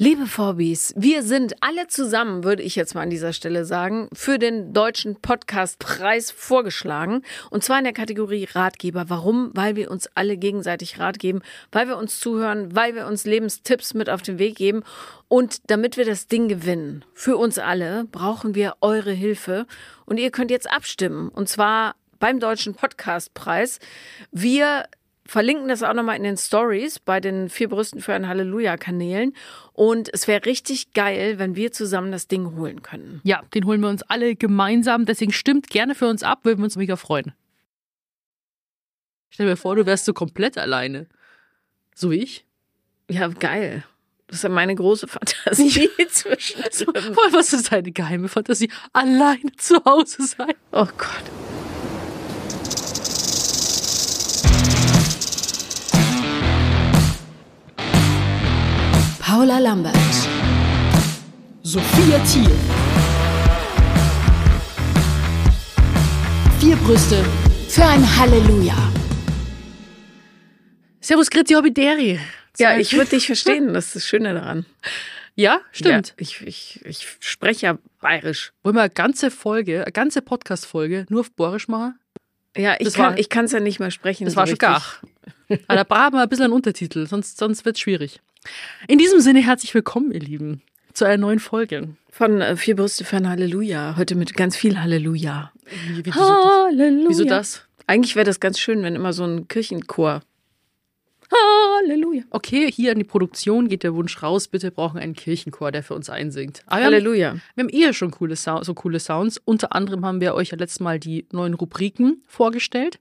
Liebe Vorbis, wir sind alle zusammen, würde ich jetzt mal an dieser Stelle sagen, für den deutschen Podcastpreis vorgeschlagen. Und zwar in der Kategorie Ratgeber. Warum? Weil wir uns alle gegenseitig Rat geben, weil wir uns zuhören, weil wir uns Lebenstipps mit auf den Weg geben. Und damit wir das Ding gewinnen, für uns alle, brauchen wir eure Hilfe. Und ihr könnt jetzt abstimmen. Und zwar beim Deutschen Podcastpreis. Wir verlinken das auch nochmal in den Stories bei den vier Brüsten für ein Halleluja-Kanälen. Und es wäre richtig geil, wenn wir zusammen das Ding holen können. Ja, den holen wir uns alle gemeinsam. Deswegen stimmt gerne für uns ab, würden wir uns mega freuen. Stell dir vor, du wärst so komplett alleine. So wie ich. Ja, geil. Das ist ja meine große Fantasie zwischen. Was ist deine geheime Fantasie? Alleine zu Hause sein. Oh Gott. Paula Lambert, Sophia Thiel. vier Brüste für ein Halleluja. Servus, Grüezi, Hobbideri. Ja, ich würde dich verstehen. Das ist das Schöne daran. Ja, stimmt. Ja, ich, ich, ich spreche ja bayerisch. Wollen wir eine ganze Folge, eine ganze Podcast-Folge nur auf Borisch machen? Ja, ich Das kann war- ich kann es ja nicht mehr sprechen. Das so war schon gar. Aber da brauchen wir ein bisschen einen Untertitel, sonst, sonst wird es schwierig. In diesem Sinne herzlich willkommen, ihr Lieben, zu einer neuen Folge. Von äh, Vier Brüste für ein Halleluja. Heute mit ganz viel Halleluja. Wie, wieso, Halleluja. wieso das? Eigentlich wäre das ganz schön, wenn immer so ein Kirchenchor. Halleluja. Okay, hier an die Produktion geht der Wunsch raus, bitte brauchen einen Kirchenchor, der für uns einsingt. Aber wir haben, Halleluja. wir haben eher schon coole Sou- so coole Sounds. Unter anderem haben wir euch ja letztes Mal die neuen Rubriken vorgestellt,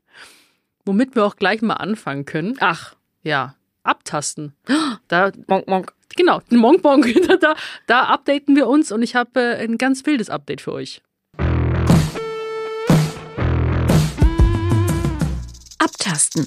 womit wir auch gleich mal anfangen können. Ach, Ja, abtasten. Da, Monk, Monk. genau, den Monk Monk, da, da updaten wir uns und ich habe äh, ein ganz wildes Update für euch. Abtasten.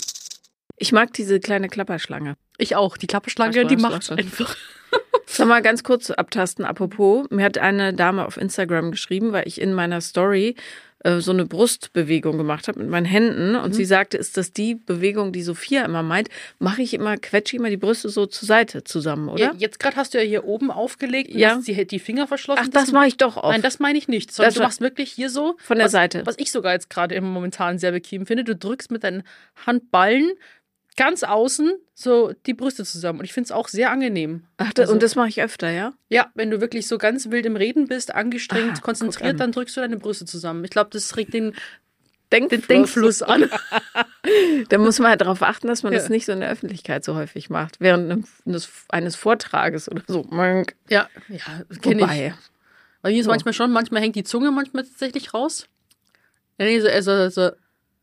Ich mag diese kleine Klapperschlange. Ich auch. Die Klapperschlange, die macht einfach. Sag mal ganz kurz abtasten. Apropos, mir hat eine Dame auf Instagram geschrieben, weil ich in meiner Story äh, so eine Brustbewegung gemacht habe mit meinen Händen und sie sagte, ist das die Bewegung, die Sophia immer meint? Mache ich immer, quetsche ich immer die Brüste so zur Seite zusammen, oder? Ja, jetzt gerade hast du ja hier oben aufgelegt und Ja. hast die, die Finger verschlossen. Ach, das mache ich doch oft. Nein, das meine ich nicht. Sondern Das du machst wirklich hier so. Von der was, Seite. Was ich sogar jetzt gerade im momentan sehr bequem finde. Du drückst mit deinen Handballen ganz außen so die Brüste zusammen. Und ich finde es auch sehr angenehm. Ach, das, Also- und das mache ich öfter, ja? Ja, wenn du wirklich so ganz wild im Reden bist, angestrengt, Ah, an. konzentriert, dann drückst du deine Brüste zusammen. Ich glaube, das regt den, Denkfluss. den Denkfluss an. Da muss man halt darauf achten, dass man Ja. das nicht so in der Öffentlichkeit so häufig macht. Während eines, Vortrages oder so. Ja, ja, kenne ich. Bei mir ist So. manchmal schon, manchmal hängt die Zunge manchmal tatsächlich raus. Ja, nee, so, also, so,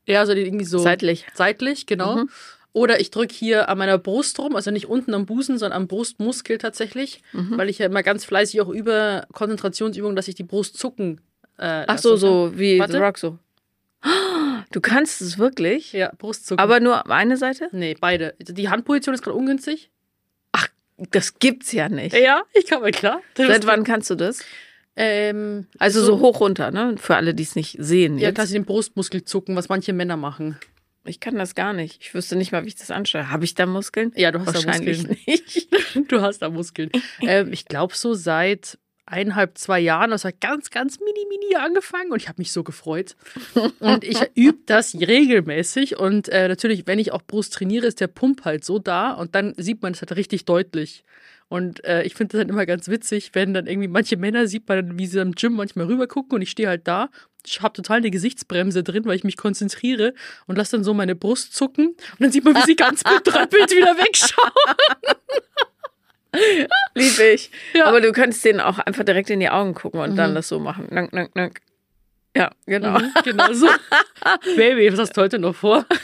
ja, so irgendwie so Seitlich. seitlich, genau. Mhm. Oder ich drücke hier an meiner Brust rum, also nicht unten am Busen, sondern am Brustmuskel tatsächlich, Mhm. weil ich ja immer ganz fleißig auch über Konzentrationsübungen, dass ich die Brust zucken. Äh, Ach so, so wie Warte. The Rock so. Du kannst es wirklich? Ja, Brustzucken. Aber nur eine Seite? nee, beide. Die Handposition ist gerade ungünstig. Das gibt's ja nicht. Ja, ich kann mal klar. Seit wann kannst du das? Ähm, Also so, hoch runter, ne? Für alle, die es nicht sehen. Ja, Jetzt. quasi den Brustmuskel zucken, was manche Männer machen. Ich kann das gar nicht. Ich wüsste nicht mal, wie ich das ansteuere. Habe ich da Muskeln? Ja, du hast da Wahrscheinlich Muskeln. nicht. Du hast da Muskeln. ähm, ich glaube, so seit eineinhalb, zwei Jahren, das hat ganz, ganz mini, mini angefangen und ich habe mich so gefreut. Und ich übe das regelmäßig und äh, natürlich, wenn ich auch Brust trainiere, ist der Pump halt so da und dann sieht man es halt richtig deutlich. Und äh, ich finde das dann immer ganz witzig, wenn dann irgendwie manche Männer sieht man, dann, wie sie im Gym manchmal rüber gucken und ich stehe halt da. Ich habe total eine Gesichtsbremse drin, weil ich mich konzentriere und lasse dann so meine Brust zucken und dann sieht man, wie sie ganz betröppelt wieder wegschaut. Lieb ich. Ja. Aber du könntest denen auch einfach direkt in die Augen gucken und dann Mhm. das so machen. Nank, nank, nank. Ja, genau. Mhm, genau so. Baby, was hast du heute noch vor?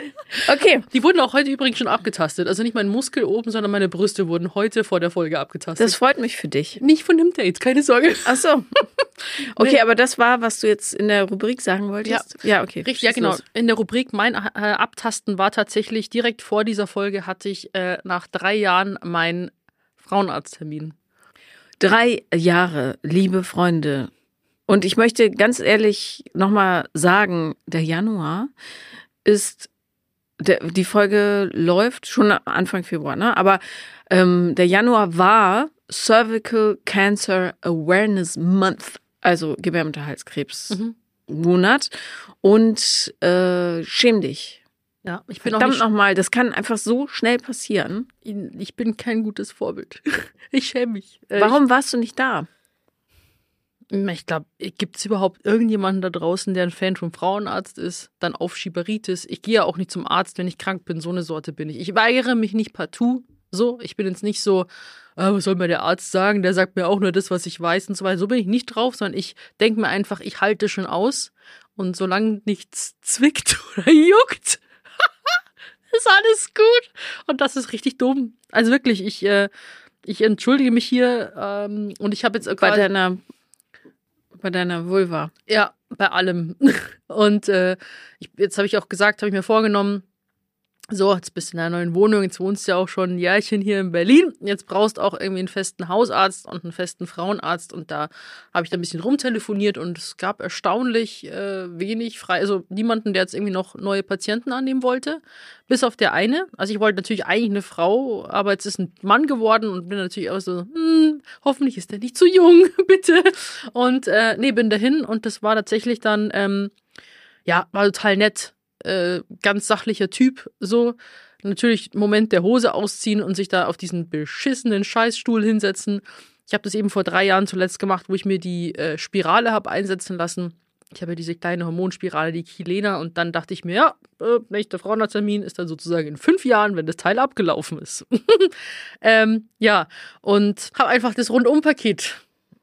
Okay. Die wurden auch heute übrigens schon abgetastet. Also nicht mein Muskel oben, sondern meine Brüste wurden heute vor der Folge abgetastet. Das freut mich für dich. nicht von dem Date, keine Sorge. Ach so. Okay, Nee. aber das war, was du jetzt in der Rubrik sagen wolltest? Ja, okay. Richtig, ja genau. los. In der Rubrik mein äh, Abtasten war tatsächlich direkt vor dieser Folge hatte ich äh, nach drei Jahren meinen Frauenarzttermin. Drei Jahre, liebe Freunde. Und ich möchte ganz ehrlich nochmal sagen, der Januar ist der, die Folge läuft schon Anfang Februar, ne? Aber ähm, der Januar war Cervical Cancer Awareness Month, also Gebärmutterhalskrebs Mhm. Monat. Und äh, schäm dich. Ja, ich bin Verdammt nochmal, das kann einfach so schnell passieren. ich bin kein gutes Vorbild. Ich schäme mich. Äh, Warum warst du nicht da? Ich glaube, gibt es überhaupt irgendjemanden da draußen, der ein Fan vom Frauenarzt ist? Dann Aufschieberitis. Ich gehe ja auch nicht zum Arzt, wenn ich krank bin. So eine Sorte bin ich. Ich weigere mich nicht partout. So, ich bin jetzt nicht so, äh, was soll mir der Arzt sagen? Der sagt mir auch nur das, was ich weiß und so weiter. So bin ich nicht drauf, sondern ich denke mir einfach, ich halte schon aus. Und solange nichts zwickt oder juckt, ist alles gut. Und das ist richtig dumm. Also wirklich, ich, äh, ich entschuldige mich hier ähm, und ich habe jetzt Bei quasi- deiner, bei deiner Vulva. ja, bei allem. Und äh, ich, jetzt habe ich auch gesagt, habe ich mir vorgenommen, so, jetzt bist du in einer neuen Wohnung, jetzt wohnst du ja auch schon ein Jahrchen hier in Berlin. Jetzt brauchst du auch irgendwie einen festen Hausarzt und einen festen Frauenarzt. Und da habe ich da ein bisschen rumtelefoniert und es gab erstaunlich äh, wenig frei, also niemanden, der jetzt irgendwie noch neue Patienten annehmen wollte. Bis auf der eine. Also ich wollte natürlich eigentlich eine Frau, aber jetzt ist ein Mann geworden und bin natürlich auch so, hm, hoffentlich ist der nicht zu jung, bitte. Und äh, nee, bin dahin und das war tatsächlich dann, ähm, ja, war total nett. Äh, ganz sachlicher Typ, so. Natürlich Moment der Hose ausziehen und sich da auf diesen beschissenen Scheißstuhl hinsetzen. Ich habe das eben vor drei Jahren zuletzt gemacht, wo ich mir die äh, Spirale habe einsetzen lassen. Ich habe ja diese kleine Hormonspirale, die Kilena, und dann dachte ich mir, ja, äh, nächster Frauenarzttermin ist dann sozusagen in fünf Jahren, wenn das Teil abgelaufen ist. ähm, ja, und habe einfach das Rundumpaket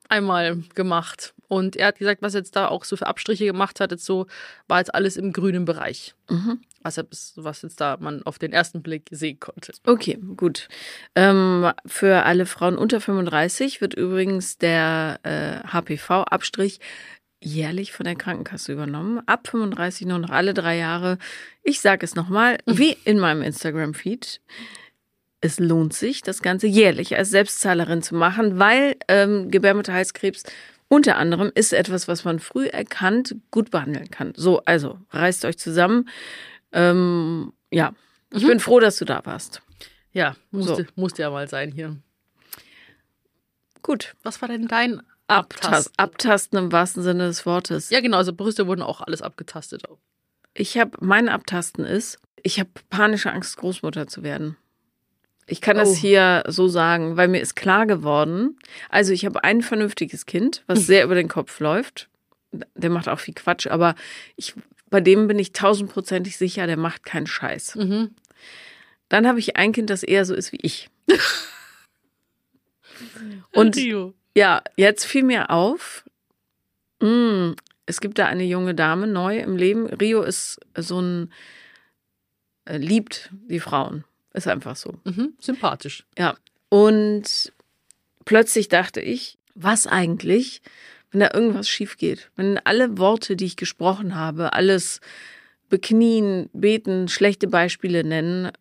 einmal gemacht. Und er hat gesagt, was er jetzt da auch so für Abstriche gemacht hat, jetzt so, war jetzt alles im grünen Bereich. Mhm. Was, was jetzt da man auf den ersten Blick sehen konnte. Okay, gut. Ähm, für alle Frauen unter 35 wird übrigens der äh, HPV-Abstrich jährlich von der Krankenkasse übernommen. Ab 35 nur noch alle drei Jahre. Ich sage es nochmal, wie in meinem Instagram-Feed. Es lohnt sich, das Ganze jährlich als Selbstzahlerin zu machen, weil ähm, Gebärmutterhalskrebs unter anderem ist etwas, was man früh erkannt gut behandeln kann. So, also reißt euch zusammen. Ähm, ja, ich bin froh, dass du da warst. Ja, musste, So. musste ja mal sein hier. Gut. Was war denn dein Abtasten. Abtasten? Abtasten im wahrsten Sinne des Wortes. Ja, genau, also Brüste wurden auch alles abgetastet. Ich habe, mein Abtasten ist, ich habe panische Angst, Großmutter zu werden. Ich kann das Oh. hier so sagen, weil mir ist klar geworden, also ich habe ein vernünftiges Kind, was sehr über den Kopf läuft. Der macht auch viel Quatsch, aber ich, bei dem bin ich tausendprozentig sicher, der macht keinen Scheiß. Mhm. Dann habe ich ein Kind, das eher so ist wie ich. Und Rio. Ja, jetzt fiel mir auf, mh, es gibt da eine junge Dame neu im Leben. Rio ist so ein, äh, liebt die Frauen. Ist einfach so. Mhm. Sympathisch. Ja. Und plötzlich dachte ich, was eigentlich, wenn da irgendwas schief geht? Wenn alle Worte, die ich gesprochen habe, alles beknien, beten, schlechte Beispiele nennen,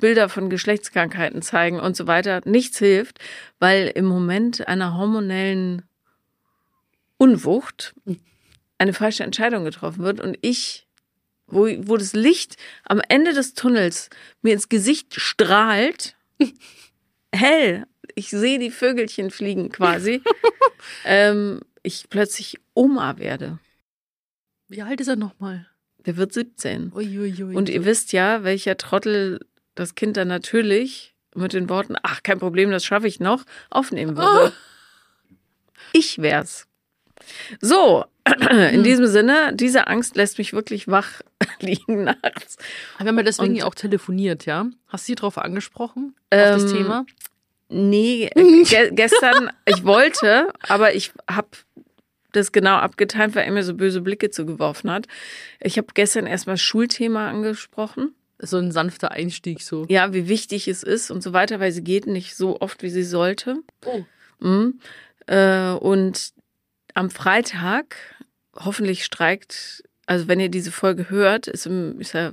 Bilder von Geschlechtskrankheiten zeigen und so weiter, nichts hilft, weil im Moment einer hormonellen Unwucht eine falsche Entscheidung getroffen wird und ich, wo, wo das Licht am Ende des Tunnels mir ins Gesicht strahlt, hell, ich sehe die Vögelchen fliegen quasi, ähm, ich plötzlich Oma werde. Wie alt ist er nochmal? Der wird 17. Uiuiui. Und ihr wisst ja, welcher Trottel das Kind dann natürlich mit den Worten, ach, kein Problem, das schaffe ich noch, aufnehmen würde. Ich wär's. So, in diesem Sinne, diese Angst lässt mich wirklich wach liegen nachts. wir haben ja deswegen ja auch telefoniert, ja? Hast du sie drauf angesprochen? auf das Ähm, Thema? Nee, ge gestern, ich wollte, aber ich habe das genau abgetan, weil er mir so böse Blicke zugeworfen hat. Ich habe gestern erstmal Schulthema angesprochen. So ein sanfter Einstieg so. Ja, wie wichtig es ist und so weiter, weil sie geht nicht so oft, wie sie sollte. Oh. Mhm. Äh, und am Freitag, hoffentlich streikt, also wenn ihr diese Folge hört, ist, im, ist ja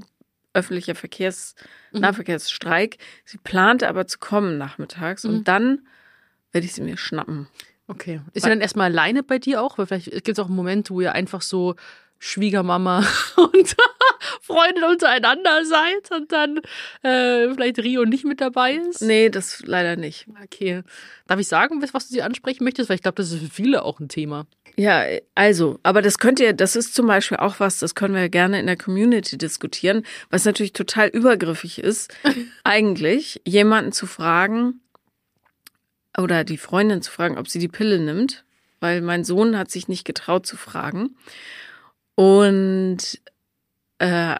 öffentlicher Verkehrs, Mhm. Nahverkehrsstreik. Sie plant aber zu kommen nachmittags Mhm. und dann werde ich sie mir schnappen. Okay. Ist sie dann erstmal alleine bei dir auch? Weil vielleicht gibt es auch einen Moment, wo ihr einfach so Schwiegermama und Freundin untereinander seid und dann äh, vielleicht Rio nicht mit dabei ist? Nee, das leider nicht. Okay. Darf ich sagen, was du sie ansprechen möchtest? Weil ich glaube, das ist für viele auch ein Thema. Ja, also, aber das könnt ihr, das ist zum Beispiel auch was, das können wir gerne in der Community diskutieren, was natürlich total übergriffig ist, eigentlich jemanden zu fragen oder die Freundin zu fragen, ob sie die Pille nimmt, weil mein Sohn hat sich nicht getraut zu fragen. Und äh,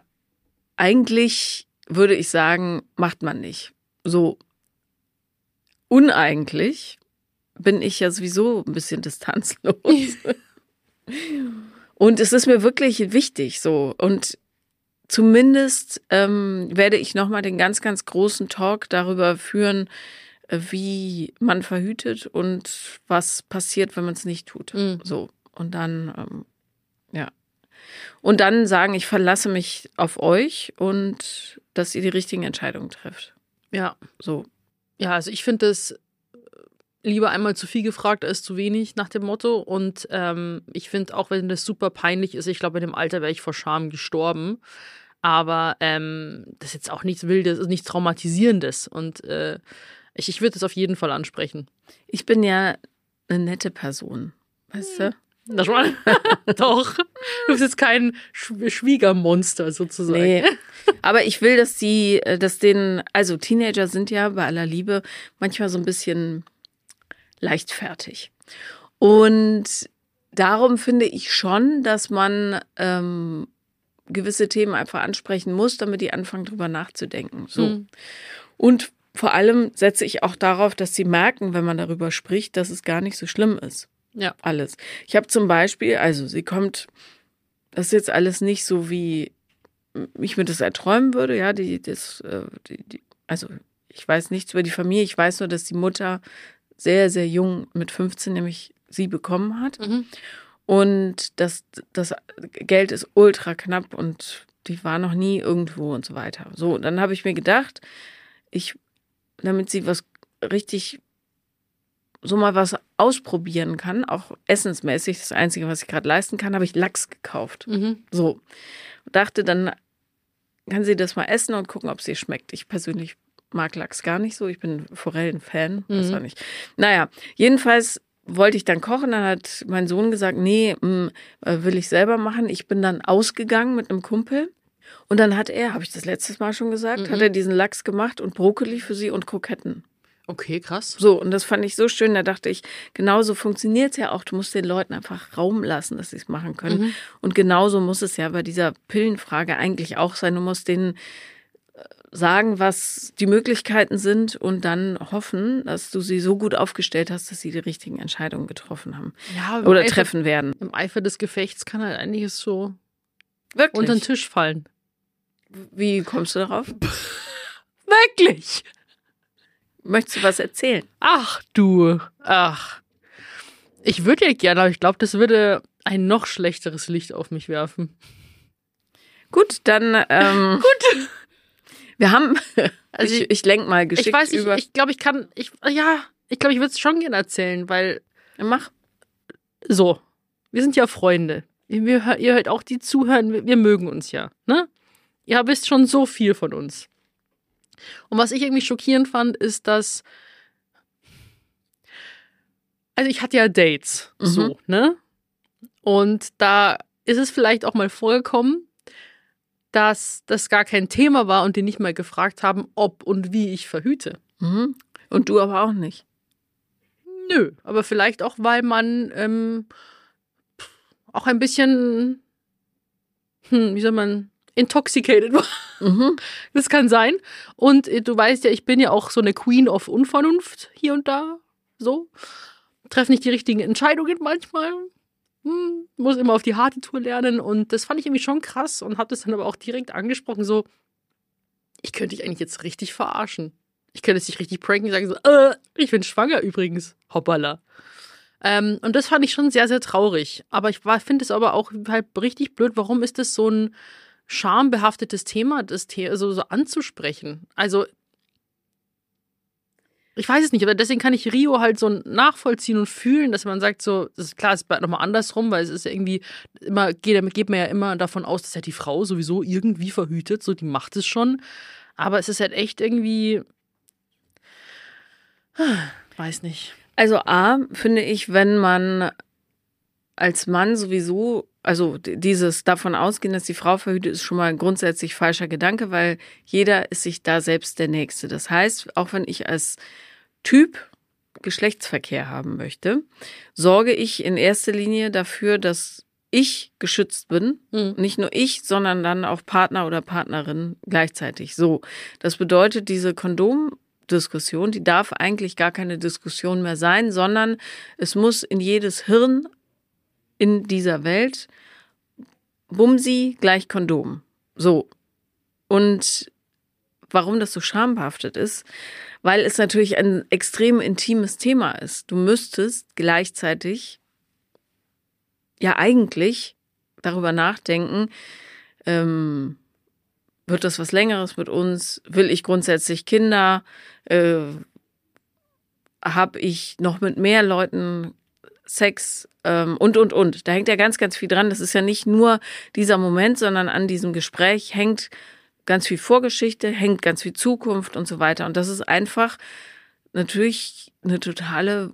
eigentlich würde ich sagen, macht man nicht. So uneigentlich bin ich ja sowieso ein bisschen distanzlos. Und es ist mir wirklich wichtig so. Und zumindest ähm, werde ich nochmal den ganz, ganz großen Talk darüber führen, äh, wie man verhütet und was passiert, wenn man es nicht tut. Mhm. So. Und dann, ähm, ja. Und dann sagen, ich verlasse mich auf euch und dass ihr die richtigen Entscheidungen trefft. Ja. So. Ja, also ich finde es lieber einmal zu viel gefragt als zu wenig nach dem Motto. Und ähm, ich finde auch, wenn das super peinlich ist, ich glaube, in dem Alter wäre ich vor Scham gestorben. Aber ähm, das ist jetzt auch nichts Wildes, nichts Traumatisierendes. Und äh, ich, ich würde es auf jeden Fall ansprechen. Ich bin ja eine nette Person, weißt du? Das schon Doch. Du bist jetzt kein Sch Schwiegermonster sozusagen. Nee. Aber ich will, dass die, äh, dass den, also Teenager sind ja bei aller Liebe manchmal so ein bisschen leichtfertig. Und darum finde ich schon, dass man ähm, gewisse Themen einfach ansprechen muss, damit die anfangen, drüber nachzudenken. So. Mhm. Und vor allem setze ich auch darauf, dass sie merken, wenn man darüber spricht, dass es gar nicht so schlimm ist. Ja. Alles. Ich habe zum Beispiel, also sie kommt, das ist jetzt alles nicht so, wie ich mir das erträumen würde, ja, die, das, äh, die, die, also ich weiß nichts über die Familie, ich weiß nur, dass die Mutter sehr, sehr jung mit 15 nämlich sie bekommen hat. Mhm. Und das, das Geld ist ultra knapp und die war noch nie irgendwo und so weiter. So, dann habe ich mir gedacht, ich, damit sie was richtig so mal was ausprobieren kann, auch essensmäßig, das Einzige, was ich gerade leisten kann, habe ich Lachs gekauft. Mhm. So. Und dachte, dann kann sie das mal essen und gucken, ob sie schmeckt. Ich persönlich mag Lachs gar nicht so. Ich bin Forellen-Fan. Weiß Mhm. auch nicht. Naja, jedenfalls wollte ich dann kochen. Dann hat mein Sohn gesagt, nee, mh, äh, will ich selber machen. Ich bin dann ausgegangen mit einem Kumpel. Und dann hat er, habe ich das letztes Mal schon gesagt, Mhm. hat er diesen Lachs gemacht und Brokkoli für sie und Kroketten. Okay, krass. So, und das fand ich so schön. Da dachte ich, genauso funktioniert es ja auch. Du musst den Leuten einfach Raum lassen, dass sie es machen können. Mhm. Und genauso muss es ja bei dieser Pillenfrage eigentlich auch sein. Du musst denen äh, sagen, was die Möglichkeiten sind und dann hoffen, dass du sie so gut aufgestellt hast, dass sie die richtigen Entscheidungen getroffen haben Ja, oder Eifer- treffen werden. Im Eifer des Gefechts kann halt einiges so Wirklich? unter den Tisch fallen. Wie kommst du darauf? Wirklich? Möchtest du was erzählen? Ach du, ach. Ich würde ja gerne, aber ich glaube, das würde ein noch schlechteres Licht auf mich werfen. Gut, dann ähm, gut. Wir haben, also ich, ich lenk mal geschickt ich weiß nicht, über. ich glaube, ich kann, ich, ja, ich glaube, ich würde es schon gerne erzählen, weil mach. so, wir sind ja Freunde. Wir, ihr hört auch die zuhören, wir, wir mögen uns ja, ne? Ihr wisst schon so viel von uns. Und was ich irgendwie schockierend fand, ist, dass. Also, ich hatte ja Dates, Mhm. so, ne? Und da ist es vielleicht auch mal vorgekommen, dass das gar kein Thema war und die nicht mal gefragt haben, ob und wie ich verhüte. Mhm. Und du aber auch nicht. Nö, aber vielleicht auch, weil man ähm, auch ein bisschen, hm, wie soll man, intoxicated war. Mhm. Das kann sein. Und äh, du weißt ja, ich bin ja auch so eine Queen of Unvernunft hier und da. So. Treffe nicht die richtigen Entscheidungen manchmal. Hm, muss immer auf die harte Tour lernen. Und das fand ich irgendwie schon krass und habe das dann aber auch direkt angesprochen. So, ich könnte dich eigentlich jetzt richtig verarschen. Ich könnte dich richtig pranken und sagen so, äh, ich bin schwanger übrigens. Hoppala. Ähm, und das fand ich schon sehr, sehr traurig. Aber ich finde es aber auch halt richtig blöd. Warum ist das so ein schambehaftetes Thema, das The so, so anzusprechen? Also, ich weiß es nicht, aber deswegen kann ich Rio halt so nachvollziehen und fühlen, dass man sagt, so, das ist klar, es ist nochmal andersrum, weil es ist irgendwie immer, geht, geht man ja immer davon aus, dass ja die Frau sowieso irgendwie verhütet, so, die macht es schon. Aber es ist halt echt irgendwie, weiß nicht. Also A, finde ich, wenn man als Mann sowieso, also dieses davon ausgehen, dass die Frau verhütet, ist schon mal ein grundsätzlich falscher Gedanke, weil jeder ist sich da selbst der Nächste. Das heißt, auch wenn ich als Typ Geschlechtsverkehr haben möchte, sorge ich in erster Linie dafür, dass ich geschützt bin. Mhm. Nicht nur ich, sondern dann auch Partner oder Partnerin gleichzeitig. So. Das bedeutet, diese Kondomdiskussion, die darf eigentlich gar keine Diskussion mehr sein, sondern es muss in jedes Hirn in dieser Welt Bumsi gleich Kondom. So. Und warum das so schambehaftet ist, weil es natürlich ein extrem intimes Thema ist. Du müsstest gleichzeitig ja eigentlich darüber nachdenken, ähm, wird das was Längeres mit uns? Will ich grundsätzlich Kinder? Äh, Habe ich noch mit mehr Leuten Sex ähm, und, und, und. Da hängt ja ganz, ganz viel dran. Das ist ja nicht nur dieser Moment, sondern an diesem Gespräch hängt ganz viel Vorgeschichte, hängt ganz viel Zukunft und so weiter. Und das ist einfach natürlich eine totale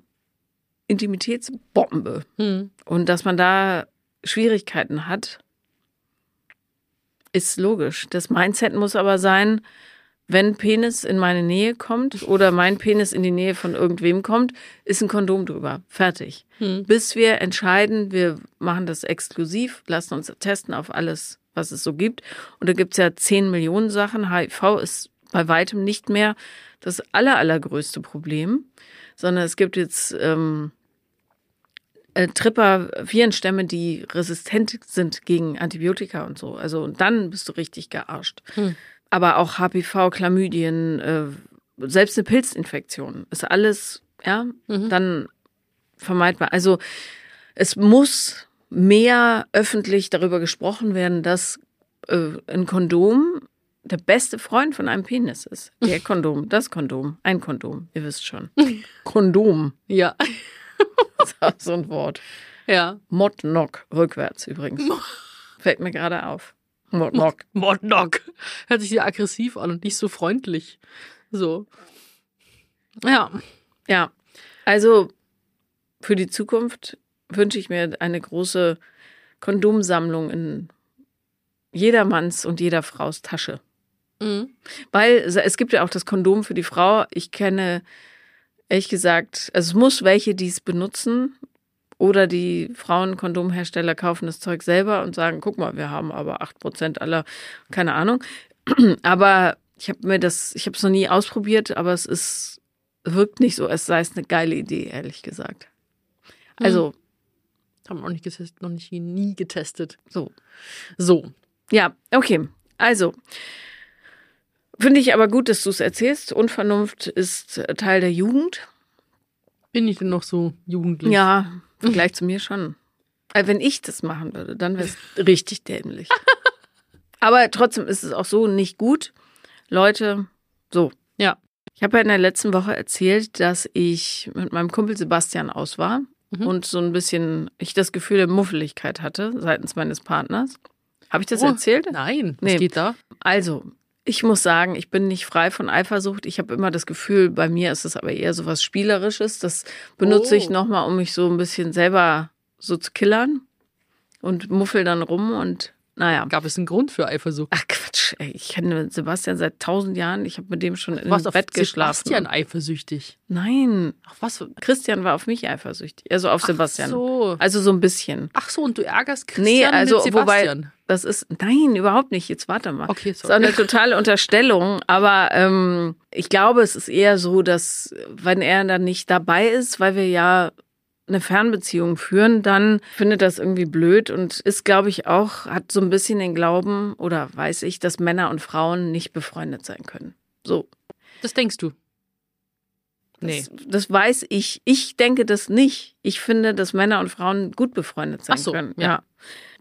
Intimitätsbombe. Hm. Und dass man da Schwierigkeiten hat, ist logisch. Das Mindset muss aber sein, wenn Penis in meine Nähe kommt oder mein Penis in die Nähe von irgendwem kommt, ist ein Kondom drüber. Fertig. Hm. Bis wir entscheiden, wir machen das exklusiv, lassen uns testen auf alles, was es so gibt. Und da gibt's ja 10 Millionen Sachen. HIV ist bei weitem nicht mehr das aller, allergrößte Problem, sondern es gibt jetzt ähm, äh, Tripper-Virenstämme, die resistent sind gegen Antibiotika und so. Also und dann bist du richtig gearscht. Hm. Aber auch HPV, Chlamydien, äh, selbst eine Pilzinfektion ist alles, ja, Mhm. dann vermeidbar. Also es muss mehr öffentlich darüber gesprochen werden, dass äh, ein Kondom der beste Freund von einem Penis ist. Der Kondom, das Kondom, ein Kondom, ihr wisst schon. Kondom, Ja. das ist auch so ein Wort. Ja. Modnock, rückwärts übrigens. Fällt mir gerade auf. Modnock. Mordnock. Hört sich sehr aggressiv an und nicht so freundlich. So. Ja. Ja, also für die Zukunft wünsche ich mir eine große Kondomsammlung in jedermanns und jeder Fraus Tasche. Mhm. Weil es- es gibt ja auch das Kondom für die Frau. Ich kenne, ehrlich gesagt, also es muss welche, die es benutzen. Oder die Frauenkondomhersteller kaufen das Zeug selber und sagen, guck mal, wir haben aber 8% aller, keine Ahnung. Aber ich habe mir das, ich habe es noch nie ausprobiert, aber es ist, wirkt nicht so, als sei es eine geile Idee, ehrlich gesagt. Also, Haben wir noch nicht getestet, noch nicht nie getestet. so. So. Ja, okay. Also, finde ich aber gut, dass du es erzählst. Unvernunft ist Teil der Jugend. Bin ich denn noch so jugendlich? Ja, im Vergleich zu mir schon. Also wenn ich das machen würde, dann wäre es richtig dämlich. Aber trotzdem ist es auch so nicht gut. Leute, so. Ja. Ich habe ja in der letzten Woche erzählt, dass ich mit meinem Kumpel Sebastian aus war Mhm. und so ein bisschen, ich das Gefühl der Muffeligkeit hatte seitens meines Partners. Habe ich das Oh, erzählt? Nein. Was Nee. geht da? Also, ich muss sagen, ich bin nicht frei von Eifersucht. Ich habe immer das Gefühl, bei mir ist es aber eher so was Spielerisches. Das benutze Oh. ich nochmal, um mich so ein bisschen selber so zu killern und muffel dann rum und naja. Gab es einen Grund für Eifersucht? Ach Quatsch, ey, ich kenne Sebastian seit tausend Jahren. Ich habe mit dem schon im Bett geschlafen. Sebastian eifersüchtig. Nein, Ach was? Christian war auf mich eifersüchtig. Also auf Sebastian. Ach so. Also so ein bisschen. Ach so, und du ärgerst Christian Nee, also mit wobei, Sebastian. Das ist, nein, überhaupt nicht. Jetzt warte mal. Okay, Das ist auch sorry. eine totale Unterstellung, aber ähm, ich glaube, es ist eher so, dass wenn er dann nicht dabei ist, weil wir ja eine Fernbeziehung führen, dann findet das irgendwie blöd und ist, glaube ich, auch, hat so ein bisschen den Glauben oder weiß ich, dass Männer und Frauen nicht befreundet sein können. So. Das denkst du. Nee. Das, das weiß ich. Ich denke das nicht. Ich finde, dass Männer und Frauen gut befreundet sein Ach so, können. ja.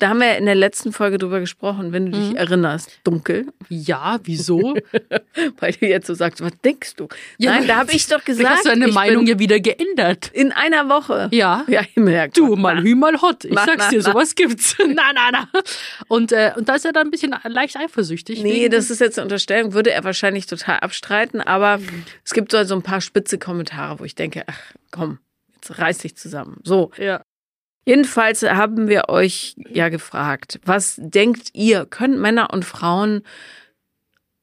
Da haben wir in der letzten Folge drüber gesprochen, wenn du dich Mhm. erinnerst. Dunkel. Ja, wieso? Weil du jetzt so sagst, was denkst du? Ja, Nein, da habe ich doch gesagt, hast du deine ich Meinung ja wieder geändert. in einer Woche. Ja. Ja, Himmel, Du, mal hü, mal hot. Ich Na, sag's na, dir, na. sowas gibt's. na, na, na. Und, äh, und da ist er dann ein bisschen leicht eifersüchtig. Nee, das ist jetzt eine Unterstellung, würde er wahrscheinlich total abstreiten, aber es gibt so so ein paar spitze Kommentare, wo ich denke, ach komm, jetzt reiß dich zusammen. So, Ja. jedenfalls haben wir euch ja gefragt, was denkt ihr, können Männer und Frauen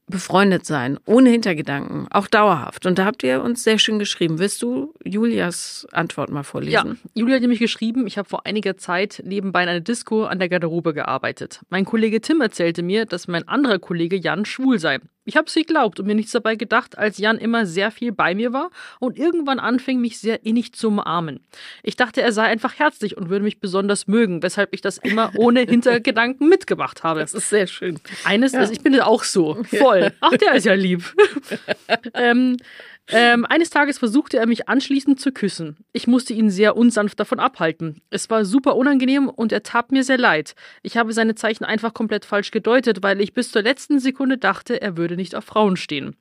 befreundet sein, ohne Hintergedanken, auch dauerhaft? Und da habt ihr uns sehr schön geschrieben. Willst du Julias Antwort mal Ja, vorlesen? Julia hat nämlich geschrieben, ich habe vor einiger Zeit nebenbei in einer Disco an der Garderobe gearbeitet. Mein Kollege Tim erzählte mir, dass mein anderer Kollege Jan schwul sei. Ich habe es geglaubt und mir nichts dabei gedacht, als Jan immer sehr viel bei mir war und irgendwann anfing, mich sehr innig zu umarmen. Ich dachte, er sei einfach herzlich und würde mich besonders mögen, weshalb ich das immer ohne Hintergedanken mitgemacht habe. Das ist sehr schön. Eines, also ich bin ja auch so, voll. Ach, der ist ja lieb. ähm, ähm, eines Tages versuchte er mich anschließend zu küssen. Ich musste ihn sehr unsanft davon abhalten. Es war super unangenehm und er tat mir sehr leid. Ich habe seine Zeichen einfach komplett falsch gedeutet, weil ich bis zur letzten Sekunde dachte, er würde nicht auf Frauen stehen.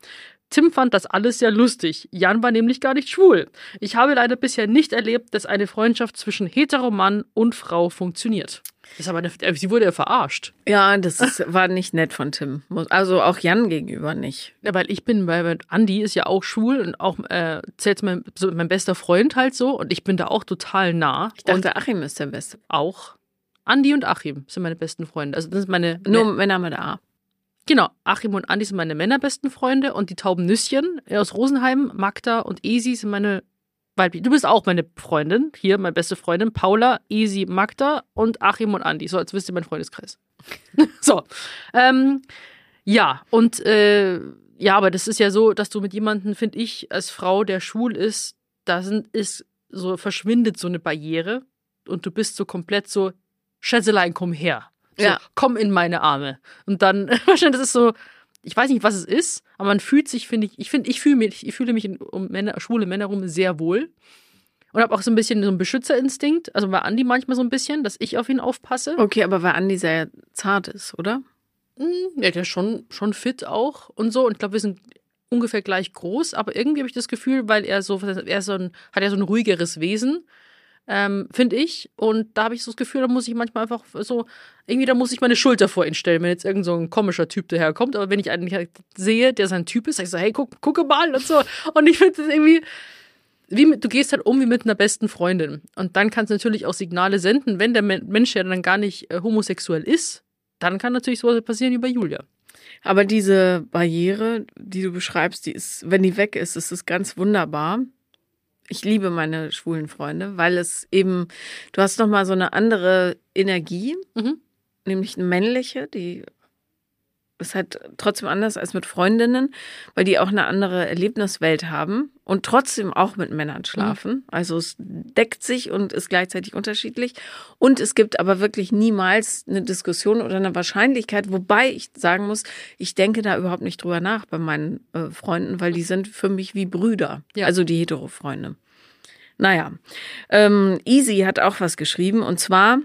Tim fand das alles sehr lustig. Jan war nämlich gar nicht schwul. Ich habe leider bisher nicht erlebt, dass eine Freundschaft zwischen Heteromann und Frau funktioniert. Das ist aber eine, äh, sie wurde ja verarscht. Ja, das ist, war nicht nett von Tim. Also auch Jan gegenüber nicht. Ja, weil ich bin, weil Andi ist ja auch schwul und auch äh, zählt mein, so mein bester Freund halt so und ich bin da auch total nah. Ich dachte, und Achim ist der Beste. auch Andi und Achim sind meine besten Freunde. Also das sind meine Nur Männer mit A. genau, Achim und Andi sind meine Männerbesten Freunde und die tauben Nüsschen aus Rosenheim, Magda und Esi sind meine weiblich. Du bist auch meine Freundin, hier meine beste Freundin, Paula, Esi, Magda und Achim und Andi. So, als wisst ihr mein Freundeskreis. so, ähm, ja, und äh, ja, aber das ist ja so, dass du mit jemandem, finde ich, als Frau, der schwul ist, da sind, ist so, verschwindet so eine Barriere und du bist so komplett so, Schätzelein, komm her. So, Ja. komm in meine Arme. Und dann, wahrscheinlich, das ist so, ich weiß nicht, was es ist, aber man fühlt sich, finde ich, ich finde, ich fühle mich, ich fühle mich in, um Männer, schwule Männer rum sehr wohl. Und habe auch so ein bisschen so einen Beschützerinstinkt, also bei Andi manchmal so ein bisschen, dass ich auf ihn aufpasse. Okay, aber weil Andi sehr zart ist, oder? Mm, Ja, der ist schon, schon fit auch und so. Und ich glaube, wir sind ungefähr gleich groß, aber irgendwie habe ich das Gefühl, weil er so, er so ein, hat ja so ein ruhigeres Wesen, ähm, finde ich. Und da habe ich so das Gefühl, da muss ich manchmal einfach so, irgendwie, da muss ich meine Schulter vor ihn stellen, wenn jetzt irgend so ein komischer Typ daherkommt. Aber wenn ich einen halt sehe, der sein Typ ist, sag ich so, hey, guck, gucke mal und so. Und ich finde das irgendwie, wie mit, du gehst halt um wie mit einer besten Freundin. Und dann kannst du natürlich auch Signale senden, wenn der Men- Mensch ja dann gar nicht äh, homosexuell ist, dann kann natürlich sowas passieren wie bei Julia. Aber diese Barriere, die du beschreibst, die ist, wenn die weg ist, ist es ganz wunderbar. Ich liebe meine schwulen Freunde, weil es eben, du hast nochmal so eine andere Energie, Mhm. nämlich eine männliche, die ist halt trotzdem anders als mit Freundinnen, weil die auch eine andere Erlebniswelt haben und trotzdem auch mit Männern schlafen. Also es deckt sich und ist gleichzeitig unterschiedlich. Und es gibt aber wirklich niemals eine Diskussion oder eine Wahrscheinlichkeit, wobei ich sagen muss, ich denke da überhaupt nicht drüber nach bei meinen äh, Freunden, weil die sind für mich wie Brüder, Ja. also die Hetero-Freunde. Naja, ähm, Easy hat auch was geschrieben und zwar,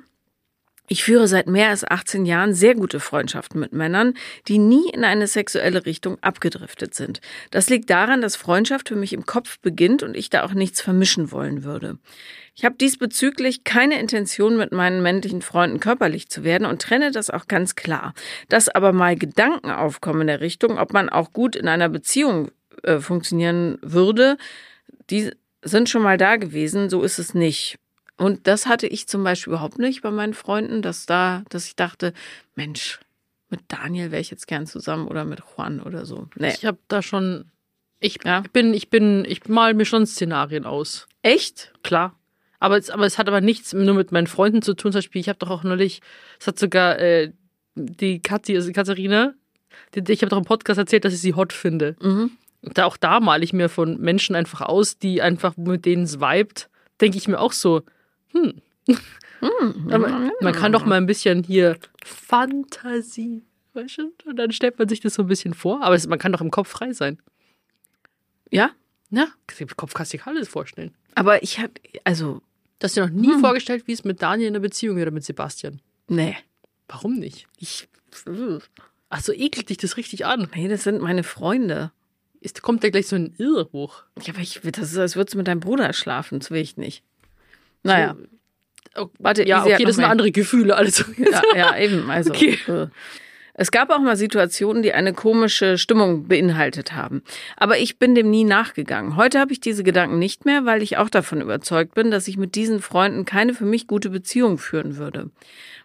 ich führe seit mehr als 18 Jahren sehr gute Freundschaften mit Männern, die nie in eine sexuelle Richtung abgedriftet sind. Das liegt daran, dass Freundschaft für mich im Kopf beginnt und ich da auch nichts vermischen wollen würde. Ich habe diesbezüglich keine Intention, mit meinen männlichen Freunden körperlich zu werden und trenne das auch ganz klar. Dass aber mal Gedanken aufkommen in der Richtung, ob man auch gut in einer Beziehung äh, funktionieren würde, die sind schon mal da gewesen, so ist es nicht. Und das hatte ich zum Beispiel überhaupt nicht bei meinen Freunden, dass da, dass ich dachte, Mensch, mit Daniel wäre ich jetzt gern zusammen oder mit Juan oder so. Nee. Ich habe da schon, ich Ja. bin, ich bin, ich mal mir schon Szenarien aus. Echt? Klar. Aber es, aber es hat aber nichts nur mit meinen Freunden zu tun. Zum Beispiel, ich habe doch auch neulich, es hat sogar äh, die Kathi, also Katharina, die, ich habe doch im Podcast erzählt, dass ich sie hot finde. Mhm. Da auch da male ich mir von Menschen einfach aus, die einfach mit denen es vibet, denke ich mir auch so, hm. Aber man kann doch mal ein bisschen hier Fantasie, weißt du? Und dann stellt man sich das so ein bisschen vor. Aber es, man kann doch im Kopf frei sein. Ja, Ja, im Kopf kannst du dir alles vorstellen. aber ich habe, also Du hast dir noch nie vorgestellt, wie es mit Daniel in der Beziehung wäre oder mit Sebastian. Nee. Warum nicht? Ich, Ach so, ekelt dich das richtig an. nee, das sind meine Freunde. Ist, kommt da gleich so ein Irr hoch. Ja, aber ich, das ist, als würdest du mit deinem Bruder schlafen. Das will ich nicht. Naja. Oh, Warte, ja, okay, das sind andere Gefühle. Also. Ja, ja eben. Also. Okay. äh. Es gab auch mal Situationen, die eine komische Stimmung beinhaltet haben. Aber ich bin dem nie nachgegangen. Heute habe ich diese Gedanken nicht mehr, weil ich auch davon überzeugt bin, dass ich mit diesen Freunden keine für mich gute Beziehung führen würde.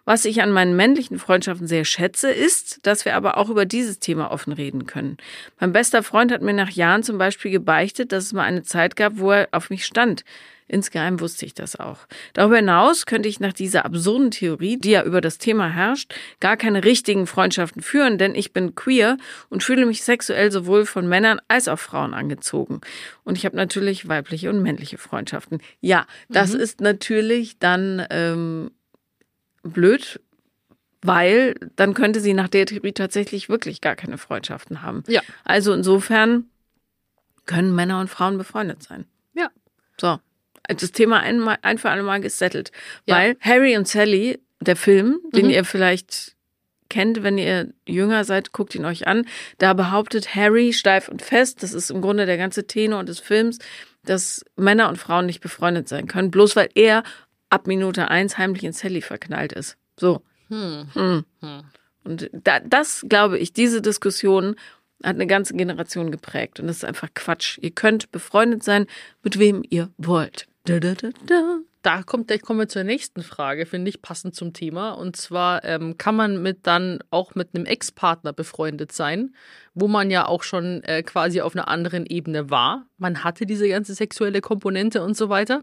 Was ich an meinen männlichen Freundschaften sehr schätze, ist, dass wir aber auch über dieses Thema offen reden können. Mein bester Freund hat mir nach Jahren zum Beispiel gebeichtet, dass es mal eine Zeit gab, wo er auf mich stand. Insgeheim wusste ich das auch. Darüber hinaus könnte ich nach dieser absurden Theorie, die ja über das Thema herrscht, gar keine richtigen Freundschaften führen, denn ich bin queer und fühle mich sexuell sowohl von Männern als auch Frauen angezogen. Und ich habe natürlich weibliche und männliche Freundschaften. Ja, das ist natürlich dann ähm, blöd, weil dann könnte sie nach der Theorie tatsächlich wirklich gar keine Freundschaften haben. Ja. Also insofern können Männer und Frauen befreundet sein. Ja. So. Das Thema einmal, ein für alle Mal gesettelt. Ja. Weil Harry und Sally, der Film, den Mhm. ihr vielleicht kennt, wenn ihr jünger seid, guckt ihn euch an. Da behauptet Harry steif und fest, das ist im Grunde der ganze Tenor des Films, dass Männer und Frauen nicht befreundet sein können, bloß weil er ab Minute eins heimlich in Sally verknallt ist. So. Hm. Hm. Hm. Und da, das, glaube ich, diese Diskussion hat eine ganze Generation geprägt. Und das ist einfach Quatsch. Ihr könnt befreundet sein, mit wem ihr wollt. Da, da, da, da. Da kommt, gleich kommen wir zur nächsten Frage, finde ich, passend zum Thema. Und zwar ähm, kann man mit dann auch mit einem Ex-Partner befreundet sein, wo man ja auch schon äh, quasi auf einer anderen Ebene war. Man hatte diese ganze sexuelle Komponente und so weiter.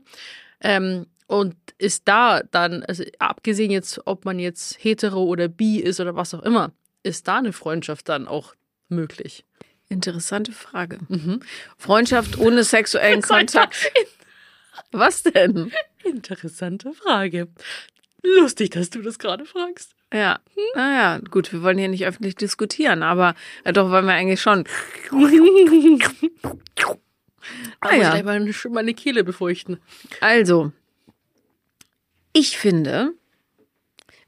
Ähm, und ist da dann, also abgesehen jetzt, ob man jetzt hetero oder bi ist oder was auch immer, ist da eine Freundschaft dann auch möglich? Interessante Frage. Mhm. Freundschaft ohne sexuellen Kontakt. Was denn? Interessante Frage. Lustig, dass du das gerade fragst. Ja, naja, gut, wir wollen hier nicht öffentlich diskutieren, aber äh, doch wollen wir eigentlich schon. Ah, Ah, muss ja. gleich mal meine, meine Kehle befeuchten. Also, ich finde,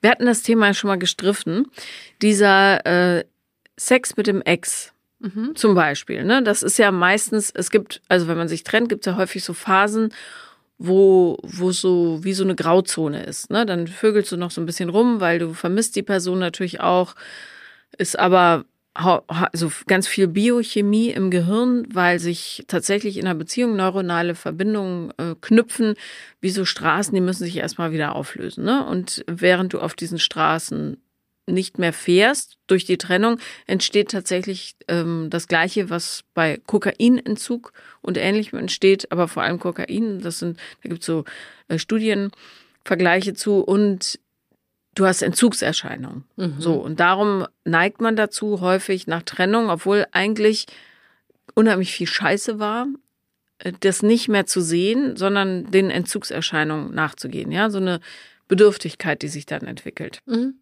wir hatten das Thema schon mal gestriffen, dieser äh, Sex mit dem Ex Mhm. zum Beispiel. Ne? Das ist ja meistens, es gibt, also wenn man sich trennt, gibt es ja häufig so Phasen, wo, wo so wie so eine Grauzone ist. Ne? Dann vögelst du noch so ein bisschen rum, weil du vermisst die Person natürlich auch, ist aber also ganz viel Biochemie im Gehirn, weil sich tatsächlich in einer Beziehung neuronale Verbindungen äh, knüpfen, wie so Straßen, die müssen sich erstmal wieder auflösen. Ne? Und während du auf diesen Straßen nicht mehr fährst durch die Trennung, entsteht tatsächlich ähm, das Gleiche, was bei Kokainentzug und Ähnlichem entsteht, aber vor allem Kokain, das sind, da gibt es so äh, Studienvergleiche zu und du hast Entzugserscheinungen. Mhm. So, und darum neigt man dazu häufig nach Trennung, obwohl eigentlich unheimlich viel Scheiße war, äh, das nicht mehr zu sehen, sondern den Entzugserscheinungen nachzugehen. Ja, so eine Bedürftigkeit, die sich dann entwickelt. Mhm.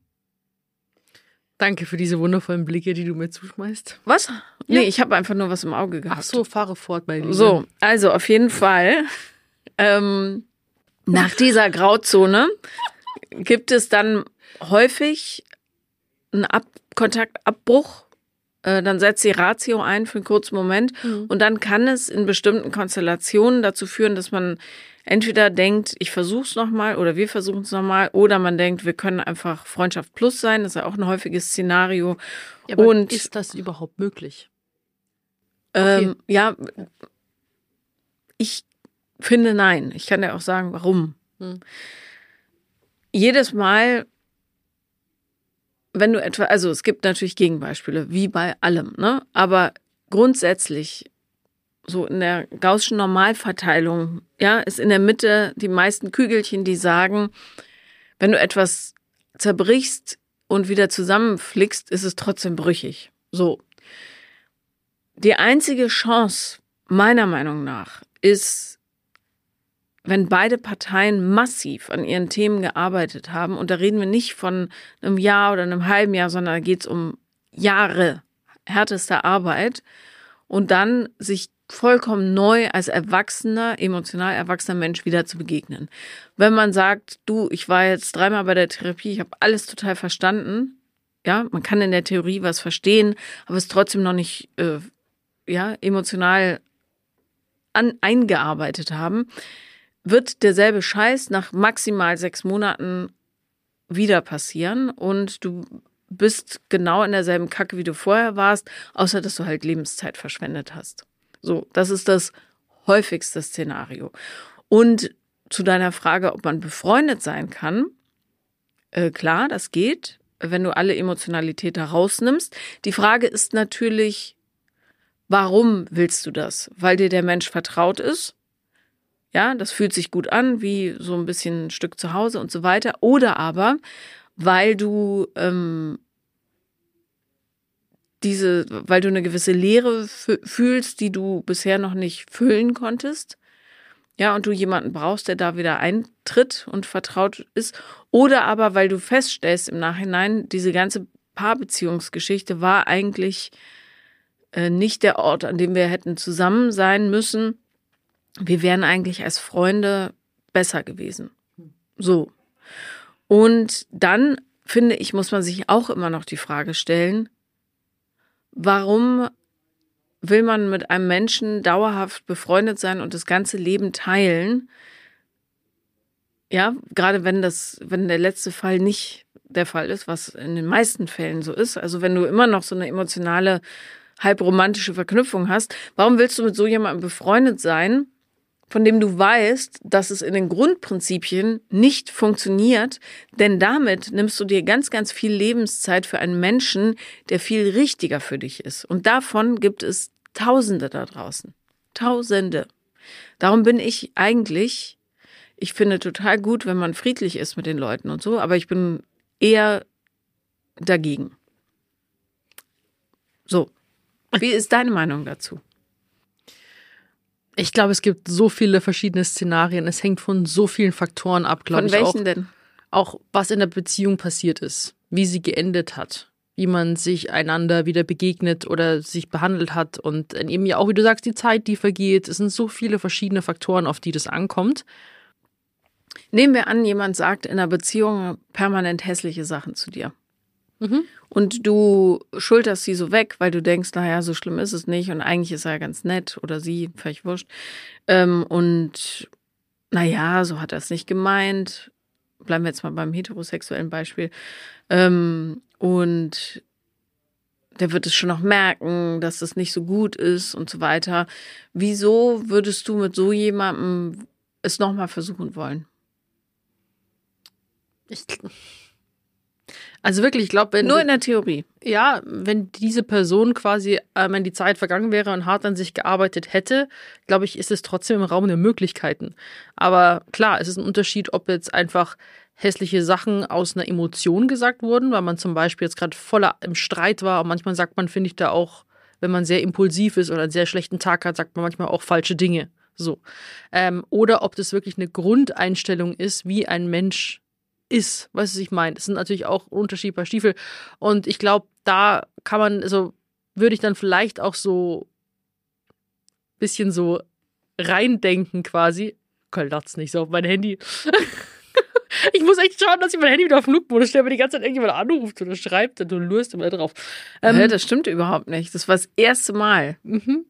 Danke für diese wundervollen Blicke, die du mir zuschmeißt. Was? Nee, ich habe einfach nur was im Auge gehabt. Ach so, fahre fort, mein Lieber. So, also auf jeden Fall. Ähm, nach dieser Grauzone gibt es dann häufig einen Ab Kontaktabbruch. Äh, dann setzt die Ratio ein für einen kurzen Moment. Mhm. Und dann kann es in bestimmten Konstellationen dazu führen, dass man entweder denkt, ich versuch's nochmal oder wir versuchen es nochmal, oder man denkt, wir können einfach Freundschaft plus sein. Das ist ja auch ein häufiges Szenario. Ja, Und- ist das überhaupt möglich? Ähm, ja, ich finde nein. Ich kann dir auch sagen, warum. Hm. Jedes Mal, wenn du etwa, also es gibt natürlich Gegenbeispiele, wie bei allem, ne? Aber grundsätzlich, so in der gaußschen Normalverteilung, ja, ist in der Mitte die meisten Kügelchen, die sagen, wenn du etwas zerbrichst und wieder zusammenflickst, ist es trotzdem brüchig. So. Die einzige Chance, meiner Meinung nach, ist, wenn beide Parteien massiv an ihren Themen gearbeitet haben, und da reden wir nicht von einem Jahr oder einem halben Jahr, sondern da geht es um Jahre härtester Arbeit, und dann sich vollkommen neu als erwachsener, emotional erwachsener Mensch wieder zu begegnen. Wenn man sagt, du, ich war jetzt dreimal bei der Therapie, ich habe alles total verstanden. Ja, man kann in der Theorie was verstehen, aber es trotzdem noch nicht äh, ja, emotional an, eingearbeitet haben, wird derselbe Scheiß nach maximal sechs Monaten wieder passieren und du bist genau in derselben Kacke, wie du vorher warst, außer dass du halt Lebenszeit verschwendet hast. So, das ist das häufigste Szenario. Und zu deiner Frage, ob man befreundet sein kann, äh, klar, das geht, wenn du alle Emotionalität da rausnimmst. Die Frage ist natürlich, warum willst du das? Weil dir der Mensch vertraut ist? Ja, das fühlt sich gut an, wie so ein bisschen ein Stück zu Hause und so weiter. Oder aber, weil du ähm, diese, weil du eine gewisse Leere fühlst, die du bisher noch nicht füllen konntest. Ja, und du jemanden brauchst, der da wieder eintritt und vertraut ist. Oder aber, weil du feststellst im Nachhinein, diese ganze Paarbeziehungsgeschichte war eigentlich äh, nicht der Ort, an dem wir hätten zusammen sein müssen. Wir wären eigentlich als Freunde besser gewesen. So. Und dann, finde ich, muss man sich auch immer noch die Frage stellen, warum will man mit einem Menschen dauerhaft befreundet sein und das ganze Leben teilen? Ja, gerade wenn das, wenn der letzte Fall nicht der Fall ist, was in den meisten Fällen so ist. Also wenn du immer noch so eine emotionale, halbromantische Verknüpfung hast, warum willst du mit so jemandem befreundet sein, von dem du weißt, dass es in den Grundprinzipien nicht funktioniert, denn damit nimmst du dir ganz, ganz viel Lebenszeit für einen Menschen, der viel richtiger für dich ist. Und davon gibt es Tausende da draußen. Tausende. Darum bin ich eigentlich, ich finde total gut, wenn man friedlich ist mit den Leuten und so, aber ich bin eher dagegen. So. Wie ist deine Meinung dazu? Ich glaube, es gibt so viele verschiedene Szenarien. Es hängt von so vielen Faktoren ab, glaube ich. Von welchen auch, denn? Auch was in der Beziehung passiert ist, wie sie geendet hat, wie man sich einander wieder begegnet oder sich behandelt hat und eben ja auch, wie du sagst, die Zeit, die vergeht. Es sind so viele verschiedene Faktoren, auf die das ankommt. Nehmen wir an, jemand sagt in einer Beziehung permanent hässliche Sachen zu dir. Mhm. Und du schulterst sie so weg, weil du denkst, naja, so schlimm ist es nicht und eigentlich ist er ja ganz nett oder sie, völlig wurscht. Ähm, und naja, so hat er es nicht gemeint. Bleiben wir jetzt mal beim heterosexuellen Beispiel. Ähm, und der wird es schon noch merken, dass das nicht so gut ist und so weiter. Wieso würdest du mit so jemandem es nochmal versuchen wollen? Ich, also wirklich, ich glaube, Nur in der Theorie. Ja, wenn diese Person quasi, äh, wenn die Zeit vergangen wäre und hart an sich gearbeitet hätte, glaube ich, ist es trotzdem im Raum der Möglichkeiten. Aber klar, es ist ein Unterschied, ob jetzt einfach hässliche Sachen aus einer Emotion gesagt wurden, weil man zum Beispiel jetzt gerade voller im Streit war. Und manchmal sagt man, finde ich da auch, wenn man sehr impulsiv ist oder einen sehr schlechten Tag hat, sagt man manchmal auch falsche Dinge. So. Ähm, oder ob das wirklich eine Grundeinstellung ist, wie ein Mensch ist, weißt du, was ich meine? Das sind natürlich auch Unterschied bei Stiefel. Und ich glaube, da kann man, also würde ich dann vielleicht auch so ein bisschen so reindenken quasi. Köln das nicht so auf mein Handy. ich muss echt schauen, dass ich mein Handy wieder auf Flugmodus stelle, wenn die ganze Zeit irgendjemand anruft oder schreibt und du lurst immer drauf. Ähm, ja, das stimmt überhaupt nicht. Das war das erste Mal. Mhm.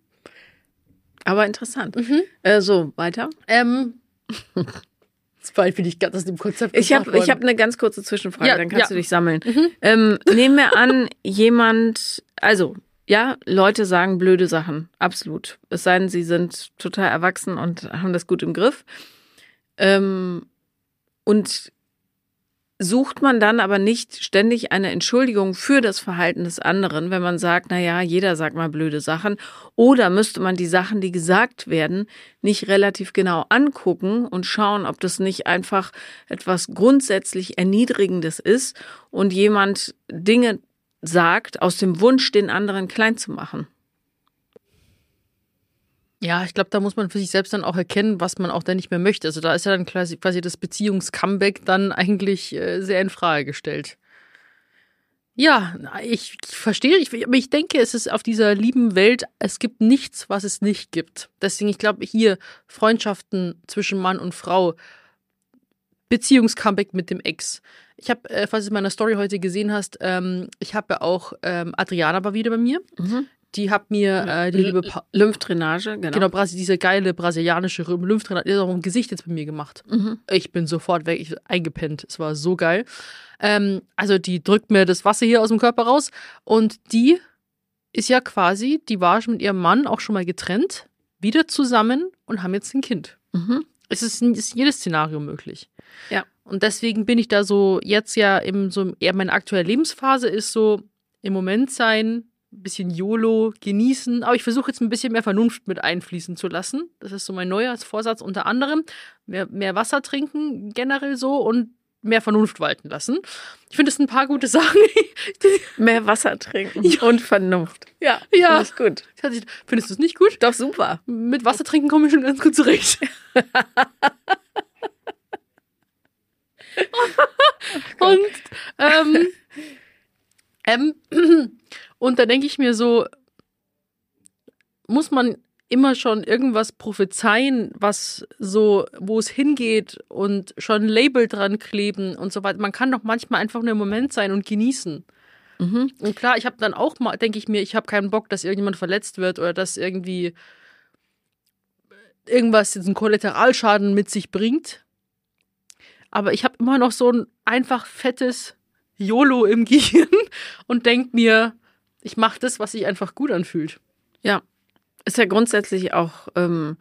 Aber interessant. Mhm. Äh, so, weiter. Ähm, Weil finde ich ganz aus dem Konzept. Ich habe ich hab eine ganz kurze Zwischenfrage, ja, dann kannst ja. du dich sammeln. Mhm. Ähm, nehmen wir an, jemand, also ja, Leute sagen blöde Sachen, absolut. Es sei denn, sie sind total erwachsen und haben das gut im Griff. Ähm, und sucht man dann aber nicht ständig eine Entschuldigung für das Verhalten des anderen, wenn man sagt, na ja, jeder sagt mal blöde Sachen, oder müsste man die Sachen, die gesagt werden, nicht relativ genau angucken und schauen, ob das nicht einfach etwas grundsätzlich erniedrigendes ist und jemand Dinge sagt aus dem Wunsch, den anderen klein zu machen. Ja, ich glaube, da muss man für sich selbst dann auch erkennen, was man auch dann nicht mehr möchte. Also da ist ja dann quasi, quasi das Beziehungs-Comeback dann eigentlich äh, sehr in Frage gestellt. Ja, ich, verstehe, ich, ich denke, es ist auf dieser lieben Welt, es gibt nichts, was es nicht gibt. Deswegen, ich glaube, hier Freundschaften zwischen Mann und Frau, Beziehungscomeback mit dem Ex. Ich habe, äh, falls du in meiner Story heute gesehen hast, ähm, ich habe ja auch ähm, Adriana war wieder bei mir. Die hat mir äh, die liebe pa Lymphdrainage, genau. Genau, Brasi diese geile brasilianische Lymphdrainage, die hat auch im Gesicht jetzt bei mir gemacht. Mhm. Ich bin sofort weg, ich eingepennt. Es war so geil. Ähm, also die drückt mir das Wasser hier aus dem Körper raus und die ist ja quasi, die war schon mit ihrem Mann auch schon mal getrennt, wieder zusammen und haben jetzt ein Kind. Mhm. Es ist, ist jedes Szenario möglich. Ja. Und deswegen bin ich da so jetzt ja im so eher meine aktuelle Lebensphase ist so im Moment sein, ein bisschen YOLO genießen, aber ich versuche jetzt ein bisschen mehr Vernunft mit einfließen zu lassen. Das ist so mein Neujahrsvorsatz unter anderem. Mehr, mehr Wasser trinken generell so und mehr Vernunft walten lassen. Ich finde, sind ein paar gute Sachen. Mehr Wasser trinken und Vernunft. Ja, Ja. Ist gut. Findest du es nicht gut? Doch super. Mit Wasser trinken komme ich schon ganz gut zurecht. und ähm, ähm, und da denke ich mir so, muss man immer schon irgendwas prophezeien, was so, wo es hingeht und schon ein Label dran kleben und so weiter. Man kann doch manchmal einfach nur im Moment sein und genießen. Mhm. Und klar, ich habe dann auch mal, denke ich mir, ich habe keinen Bock, dass irgendjemand verletzt wird oder dass irgendwie irgendwas jetzt einen Kollateralschaden mit sich bringt. Aber ich habe immer noch so ein einfach fettes YOLO im Gehirn und denke mir, ich mache das, was sich einfach gut anfühlt. Ja. Ist ja grundsätzlich auch ähm,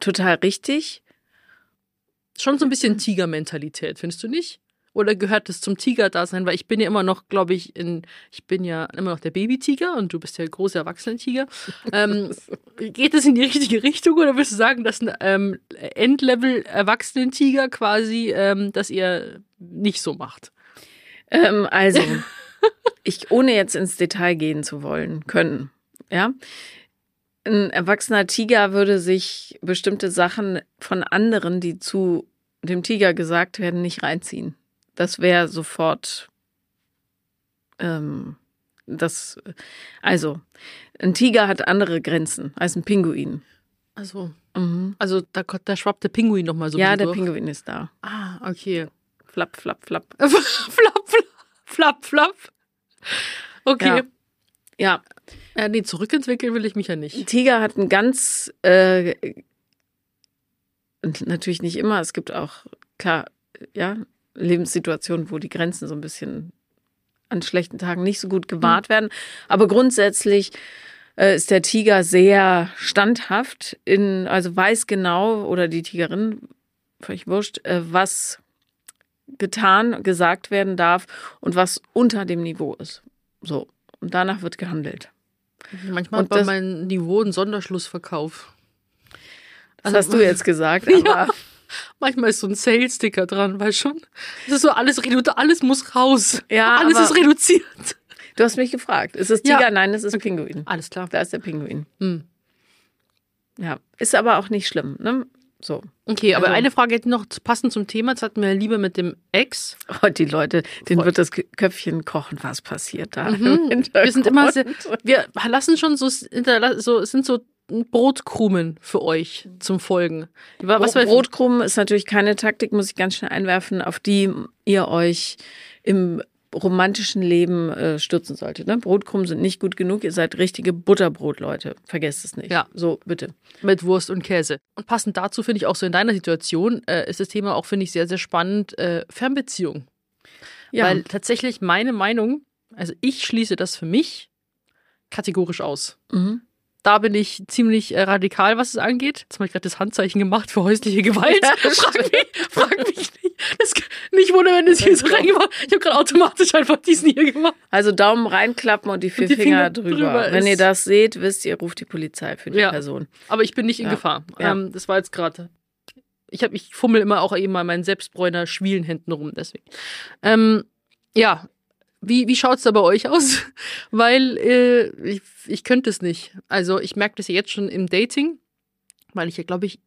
total richtig. Schon so ein bisschen Tiger-Mentalität, findest du nicht? Oder gehört das zum Tiger-Dasein? Weil ich bin ja immer noch, glaube ich, in, ich bin ja immer noch der Baby-Tiger und du bist der große Erwachsene-Tiger. Ähm, geht es in die richtige Richtung oder würdest du sagen, dass ein ähm, Endlevel-Erwachsenen-Tiger quasi, ähm, dass ihr nicht so macht? Ähm, also, ich, ohne jetzt ins Detail gehen zu wollen, können, ja. Ein erwachsener Tiger würde sich bestimmte Sachen von anderen, die zu dem Tiger gesagt werden, nicht reinziehen. Das wäre sofort ähm, das. Also, ein Tiger hat andere Grenzen als ein Pinguin. Also, Mhm. also da, da schwappt der Pinguin noch mal so ein ja, der durch. Pinguin ist da. Ah, okay. Flapp, flapp, flapp. flapp, flapp, flapp, flapp. Okay. Ja, Ja. nee, zurückentwickeln will ich mich ja nicht. Tiger hat ein ganz, äh, natürlich nicht immer, es gibt auch, klar, ja, Lebenssituationen, wo die Grenzen so ein bisschen an schlechten Tagen nicht so gut gewahrt werden. Aber grundsätzlich äh, ist der Tiger sehr standhaft in, also weiß genau, oder die Tigerin, völlig wurscht, äh, was getan, gesagt werden darf und was unter dem Niveau ist. So. Und danach wird gehandelt. Manchmal Und bei meinem Niveau ein Sonderschlussverkauf. Das Also- hast du jetzt gesagt, aber Ja. Manchmal ist so ein Sales-Sticker dran, weißt schon? Es ist so alles reduziert, alles muss raus. Ja, alles ist reduziert. du hast mich gefragt. Ist es Ja. Tiger? Nein, es ist Pinguin. Alles klar. Da ist der Pinguin. Hm. Ja. Ist aber auch nicht schlimm, ne? So. Okay, aber Also- eine Frage hätte noch passend zum Thema. Jetzt hatten wir Liebe mit dem Ex. Oh, die Leute, denen wird das Köpfchen kochen, was passiert da. Mhm. Wir sind immer sehr, wir lassen schon so, so sind so Brotkrumen für euch zum Folgen. Was war Brotkrumen ist natürlich keine Taktik, muss ich ganz schnell einwerfen, auf die ihr euch im romantischen Leben äh, stürzen solltet. Ne? Brotkrumen sind nicht gut genug, ihr seid richtige Butterbrotleute. Vergesst es nicht. Ja. So, bitte. mit Wurst und Käse. Und passend dazu finde ich auch so in deiner Situation äh, ist das Thema auch, finde ich, sehr, sehr spannend, äh, Fernbeziehung. Ja. Weil tatsächlich meine Meinung, also ich schließe das für mich kategorisch aus. mhm. Da bin ich ziemlich äh, radikal, was es angeht. Jetzt habe ich gerade das Handzeichen gemacht für häusliche Gewalt. Ja, frag, mich, frag mich nicht. Das, nicht wundern, wenn das hier so reingemacht Ich habe gerade automatisch einfach diesen hier gemacht. Also Daumen reinklappen und die vier die Finger, Finger drüber. drüber Wenn ihr das seht, wisst ihr, ruft die Polizei für die Ja. Person. Aber ich bin nicht in Ja. Gefahr. Ja. Ähm, das war jetzt gerade. Ich, hab- ich fummel immer auch eben mal meinen Selbstbräuner schwielen Händen rum, deswegen. Ähm, ja, wie, wie schaut es da bei euch aus? Weil äh, ich, ich könnte es nicht. Also ich merke das ja jetzt schon im Dating, weil ich ja, glaube ich,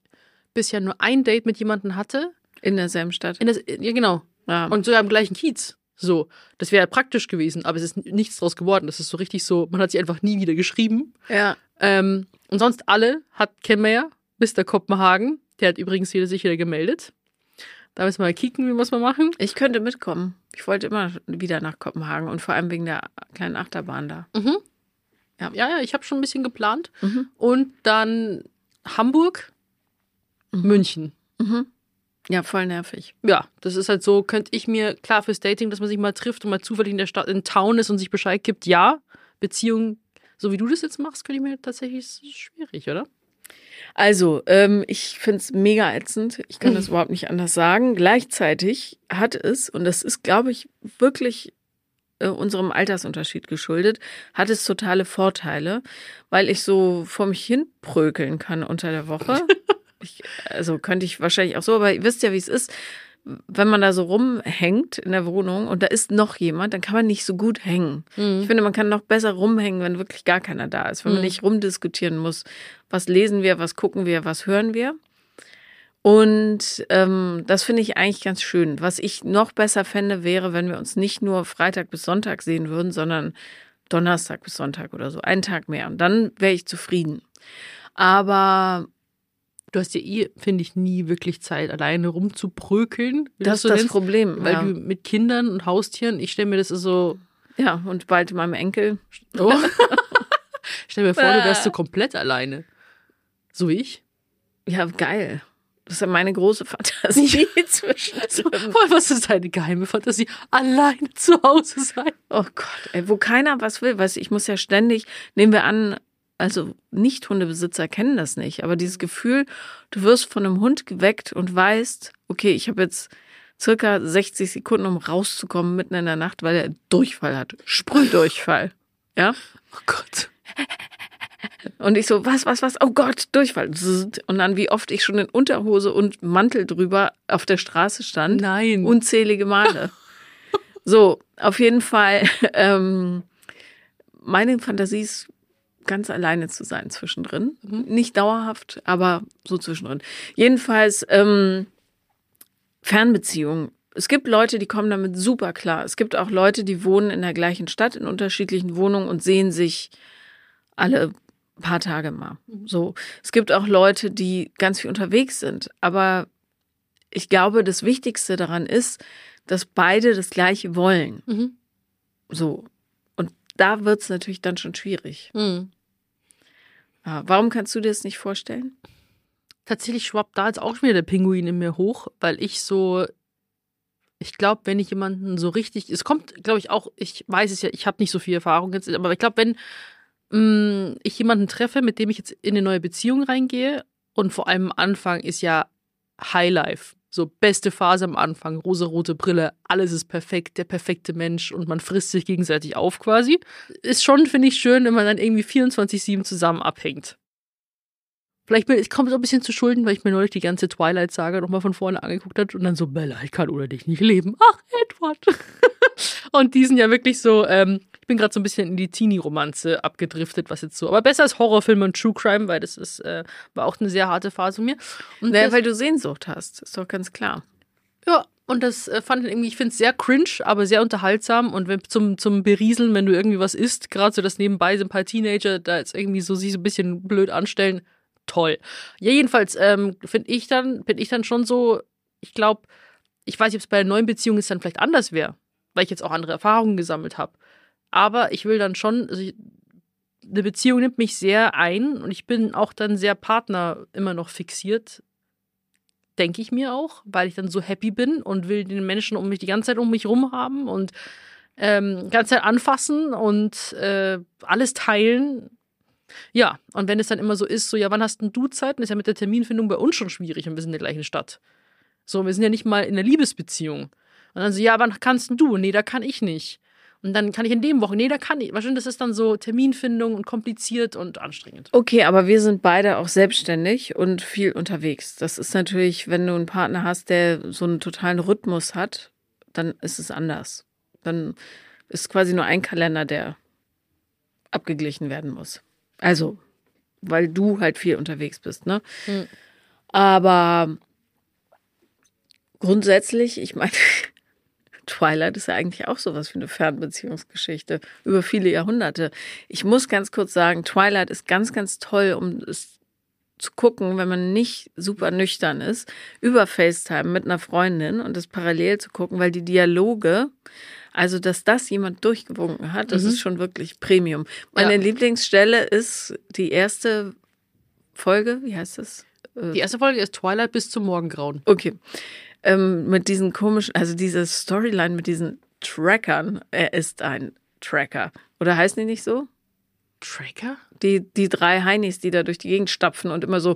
bisher nur ein Date mit jemandem hatte. In derselben Stadt. In das, ja, genau. Ja. Und sogar im gleichen Kiez. So, das wäre praktisch gewesen, aber es ist nichts draus geworden. Das ist so richtig so, man hat sie einfach nie wieder geschrieben. Ja. Ähm, und sonst alle hat kennen wir ja, Mr. Kopenhagen. Der hat übrigens wieder sich wieder gemeldet. Da müssen wir mal kicken, wie muss man machen. Ich könnte mitkommen. Ich wollte immer wieder nach Kopenhagen und vor allem wegen der kleinen Achterbahn da. Mhm. Ja. ja, ja, ich habe schon ein bisschen geplant. Mhm. Und dann Hamburg, München. Mhm. Ja, voll nervig. Ja, das ist halt so, könnte ich mir, klar fürs Dating, dass man sich mal trifft und mal zufällig in der Stadt, in Town ist und sich Bescheid gibt, ja. Beziehung, so wie du das jetzt machst, könnte ich mir tatsächlich schwierig, oder? Also, ähm, ich find's mega ätzend. Ich kann das überhaupt nicht anders sagen. Gleichzeitig hat es, und das ist, glaube ich, wirklich äh, unserem Altersunterschied geschuldet, hat es totale Vorteile, weil ich so vor mich hin prökeln kann unter der Woche. ich, also könnte ich wahrscheinlich auch so, aber ihr wisst ja, wie es ist. Wenn man da so rumhängt in der Wohnung und da ist noch jemand, dann kann man nicht so gut hängen. Ich finde, man kann noch besser rumhängen, wenn wirklich gar keiner da ist, wenn man Mhm. nicht rumdiskutieren muss, was lesen wir, was gucken wir, was hören wir. Und ähm, das finde ich eigentlich ganz schön. Was ich noch besser fände, wäre, wenn wir uns nicht nur Freitag bis Sonntag sehen würden, sondern Donnerstag bis Sonntag oder so. Einen Tag mehr. Und dann wäre ich zufrieden. Aber Du hast ja eh, finde ich, nie wirklich Zeit, alleine rumzuprökeln. das ist das nennst, Problem. Weil ja. du mit Kindern und Haustieren, ich stelle mir das so, ja, und bald meinem Enkel. oh. stell mir vor, du wärst so komplett alleine. So wie ich. Ja, geil. Das ist ja meine große Fantasie zwischen. So, was ist deine geheime Fantasie? Alleine zu Hause sein. Oh Gott, ey, wo keiner was will. Weißt du, ich muss ja ständig, nehmen wir an, also Nicht-Hundebesitzer kennen das nicht, aber dieses Gefühl, du wirst von einem Hund geweckt und weißt, okay, ich habe jetzt circa 60 Sekunden, um rauszukommen mitten in der Nacht, weil er Durchfall hat. Sprühdurchfall. Ja? Oh Gott. Und ich so, was, was, was? Oh Gott, Durchfall. Und dann, wie oft ich schon in Unterhose und Mantel drüber auf der Straße stand. Nein. Unzählige Male. so, auf jeden Fall, ähm, meine Fantasie ist, ganz alleine zu sein zwischendrin. Nicht dauerhaft, aber so zwischendrin. Jedenfalls, ähm, Fernbeziehung. Es gibt Leute, die kommen damit super klar. Es gibt auch Leute, die wohnen in der gleichen Stadt, in unterschiedlichen Wohnungen und sehen sich alle paar Tage mal. So. Es gibt auch Leute, die ganz viel unterwegs sind. Aber ich glaube, das Wichtigste daran ist, dass beide das Gleiche wollen. Mhm. So. Da wird es natürlich dann schon schwierig. Mhm. Ja, warum kannst du dir das nicht vorstellen? Tatsächlich schwappt da jetzt auch wieder der Pinguin in mir hoch, weil ich so, ich glaube, wenn ich jemanden so richtig, es kommt, glaube ich, auch, ich weiß es ja, ich habe nicht so viel Erfahrung jetzt, aber ich glaube, wenn mh, ich jemanden treffe, mit dem ich jetzt in eine neue Beziehung reingehe und vor allem am Anfang ist ja Highlife. So beste Phase am Anfang, rosarote Brille, alles ist perfekt, der perfekte Mensch und man frisst sich gegenseitig auf quasi. Ist schon, finde ich, schön, wenn man dann irgendwie 24-7 zusammen abhängt. Vielleicht bin, ich komme so ein bisschen zu Schulden, weil ich mir neulich die ganze Twilight-Saga nochmal von vorne angeguckt habe und dann so, Bella, ich kann ohne dich nicht leben. Ach, Edward. und die sind ja wirklich so, ähm, ich bin gerade so ein bisschen in die Teenie-Romanze abgedriftet, was jetzt so, aber besser als Horrorfilme und True Crime, weil das ist, äh, war auch eine sehr harte Phase von mir. Und Naja, das- weil du Sehnsucht hast, ist doch ganz klar. ja, und das äh, fand ich irgendwie, ich finde es sehr cringe, aber sehr unterhaltsam. Und wenn, zum, zum Berieseln, wenn du irgendwie was isst, gerade so das nebenbei sind ein paar Teenager, da jetzt irgendwie so sich so ein bisschen blöd anstellen, toll. Ja, jedenfalls ähm, finde ich dann, bin ich dann schon so, ich glaube, ich weiß nicht, ob es bei einer neuen Beziehung jetzt dann vielleicht anders wäre, weil ich jetzt auch andere Erfahrungen gesammelt habe. Aber ich will dann schon, also ich, eine Beziehung nimmt mich sehr ein und ich bin auch dann sehr Partner immer noch fixiert denke ich mir auch, weil ich dann so happy bin und will den Menschen um mich die ganze Zeit um mich rum haben und ähm, ganze Zeit anfassen und äh, alles teilen. Ja, und wenn es dann immer so ist, so, ja, wann hast denn du Zeit? Dann ist ja mit der Terminfindung bei uns schon schwierig und wir sind in der gleichen Stadt. So, wir sind ja nicht mal in einer Liebesbeziehung. Und dann so, ja, wann kannst denn du? Nee, da kann ich nicht. Und dann kann ich in dem Wochen, nee, da kann ich. Wahrscheinlich, das ist dann so Terminfindung und kompliziert und anstrengend. Okay, aber wir sind beide auch selbstständig und viel unterwegs. Das ist natürlich, wenn du einen Partner hast, der so einen totalen Rhythmus hat, dann ist es anders. Dann ist quasi nur ein Kalender, der abgeglichen werden muss. Also, weil du halt viel unterwegs bist, ne? Hm. Aber grundsätzlich, ich meine, Twilight ist ja eigentlich auch sowas wie eine Fernbeziehungsgeschichte über viele Jahrhunderte. Ich muss ganz kurz sagen, Twilight ist ganz, ganz toll, um es zu gucken, wenn man nicht super nüchtern ist, über FaceTime mit einer Freundin und das parallel zu gucken, weil die Dialoge, also dass das jemand durchgewunken hat, das Mhm. ist schon wirklich Premium. Meine Ja. Lieblingsstelle ist die erste Folge, wie heißt das? Die erste Folge ist Twilight bis zum Morgengrauen. Okay. Ähm, mit diesen komischen, also diese Storyline mit diesen Trackern. Er ist ein Tracker. Oder heißen die nicht so? Tracker? Die, die drei Heinis, die da durch die Gegend stapfen und immer so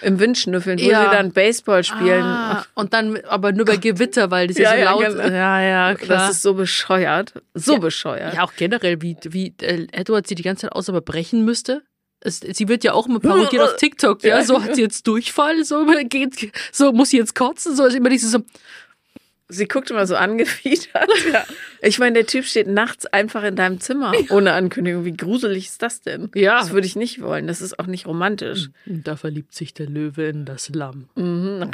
im Wind schnüffeln, wo Ja. sie dann Baseball spielen. Ah, und dann aber nur bei Gewitter, weil das Ja, so ja, laut genau. Ja, ja, klar. Das ist so bescheuert. So Ja. bescheuert. ja, auch generell, wie, wie äh, Edward sie die ganze Zeit aus aber brechen müsste. Es, sie wird ja auch immer parodiert auf TikTok, ja. Ja. So hat sie jetzt Durchfall, so geht, so muss sie jetzt kotzen, so ist immer dieses so, Sie guckt immer so angewidert. ja. Ich meine, der Typ steht nachts einfach in deinem Zimmer ohne Ankündigung. Wie gruselig ist das denn? Ja. Das würde ich nicht wollen. Das ist auch nicht romantisch. Und da verliebt sich der Löwe in das Lamm. Mhm.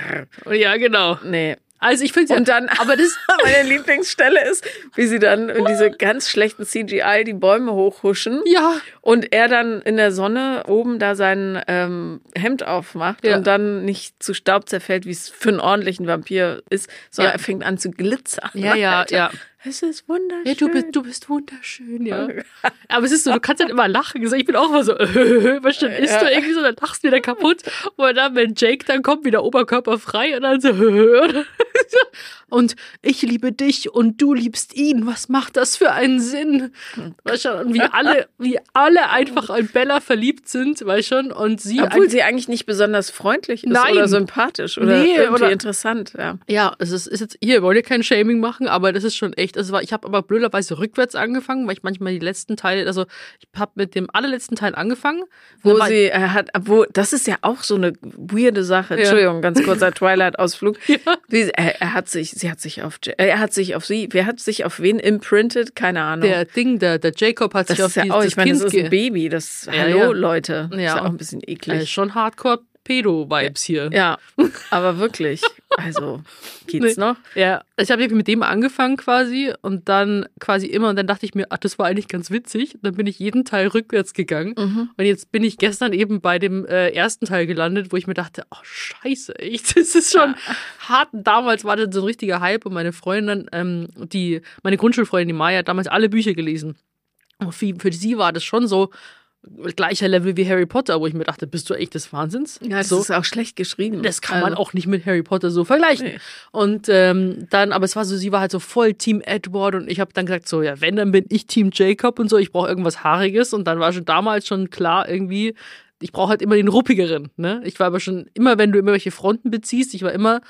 Ja, genau. Nee. Also ich finde Und dann, aber das, meine Lieblingsstelle ist, wie sie dann in diese ganz schlechten CGI die Bäume hochhuschen ja, und er dann in der Sonne oben da sein ähm, Hemd aufmacht Ja. und dann nicht zu Staub zerfällt, wie es für einen ordentlichen Vampir ist, sondern Ja. er fängt an zu glitzern. ja, ja, Alter. ja. Es ist wunderschön. Ja, du bist, du bist wunderschön, ja. Aber es ist so, du kannst halt immer lachen. Ich bin auch immer so, was stimmt, ist Ja. du irgendwie so, dann lachst du wieder kaputt. Und dann, wenn Jake dann kommt, wieder Oberkörper frei und dann so, und ich liebe dich und du liebst ihn. Was macht das für einen Sinn? Schon, und wie alle, wie alle einfach in Bella verliebt sind, weißt schon, und sie Obwohl sie eigentlich nicht besonders freundlich ist Nein. oder sympathisch oder Nee, irgendwie oder- interessant. Ja. Ja, es ist, ist jetzt, hier, wir wollen ja kein Shaming machen, aber das ist schon echt, es war, ich habe aber blöderweise rückwärts angefangen, weil ich manchmal die letzten Teile, also ich habe mit dem allerletzten Teil angefangen. Wo sie er hat, wo das ist ja auch so eine weirde Sache. Ja. Entschuldigung, ganz kurzer Twilight-Ausflug. Ja. Sie- er, er hat sich, sie hat sich auf, Ja- er hat sich auf sie, wer hat sich auf wen imprintet? Keine Ahnung. Der Ding, der, der Jacob hat das sich auf ja die, auch, das ich meine, das Kind ein Baby. Das, Ja, hallo ja. Leute, das ist Ja. ja auch ein bisschen eklig. schon Hardcore Pedo-Vibes hier. Ja, aber wirklich. Also, geht's Nee. noch? Ja, ich habe mit dem angefangen quasi und dann quasi immer und dann dachte ich mir, ach, das war eigentlich ganz witzig. Und dann bin ich jeden Teil rückwärts gegangen Mhm. und jetzt bin ich gestern eben bei dem äh, ersten Teil gelandet, wo ich mir dachte, oh scheiße, echt, das ist schon hart. Damals war das so ein richtiger Hype und meine Freundin, ähm, die, meine Grundschulfreundin, die Maya, hat damals alle Bücher gelesen. Und für, für sie war das schon so gleicher Level wie Harry Potter, wo ich mir dachte, bist du echt des Wahnsinns? Ja, das so. ist auch schlecht geschrieben. Das kann man Also, auch nicht mit Harry Potter so vergleichen. Nee. Und ähm, dann, aber es war so, sie war halt so voll Team Edward und ich habe dann gesagt, so, ja, wenn, dann bin ich Team Jacob und so, ich brauche irgendwas Haariges. Und dann war schon damals schon klar irgendwie, ich brauche halt immer den ruppigeren. Ne? Ich war aber schon immer, wenn du immer welche Fronten beziehst, ich war immer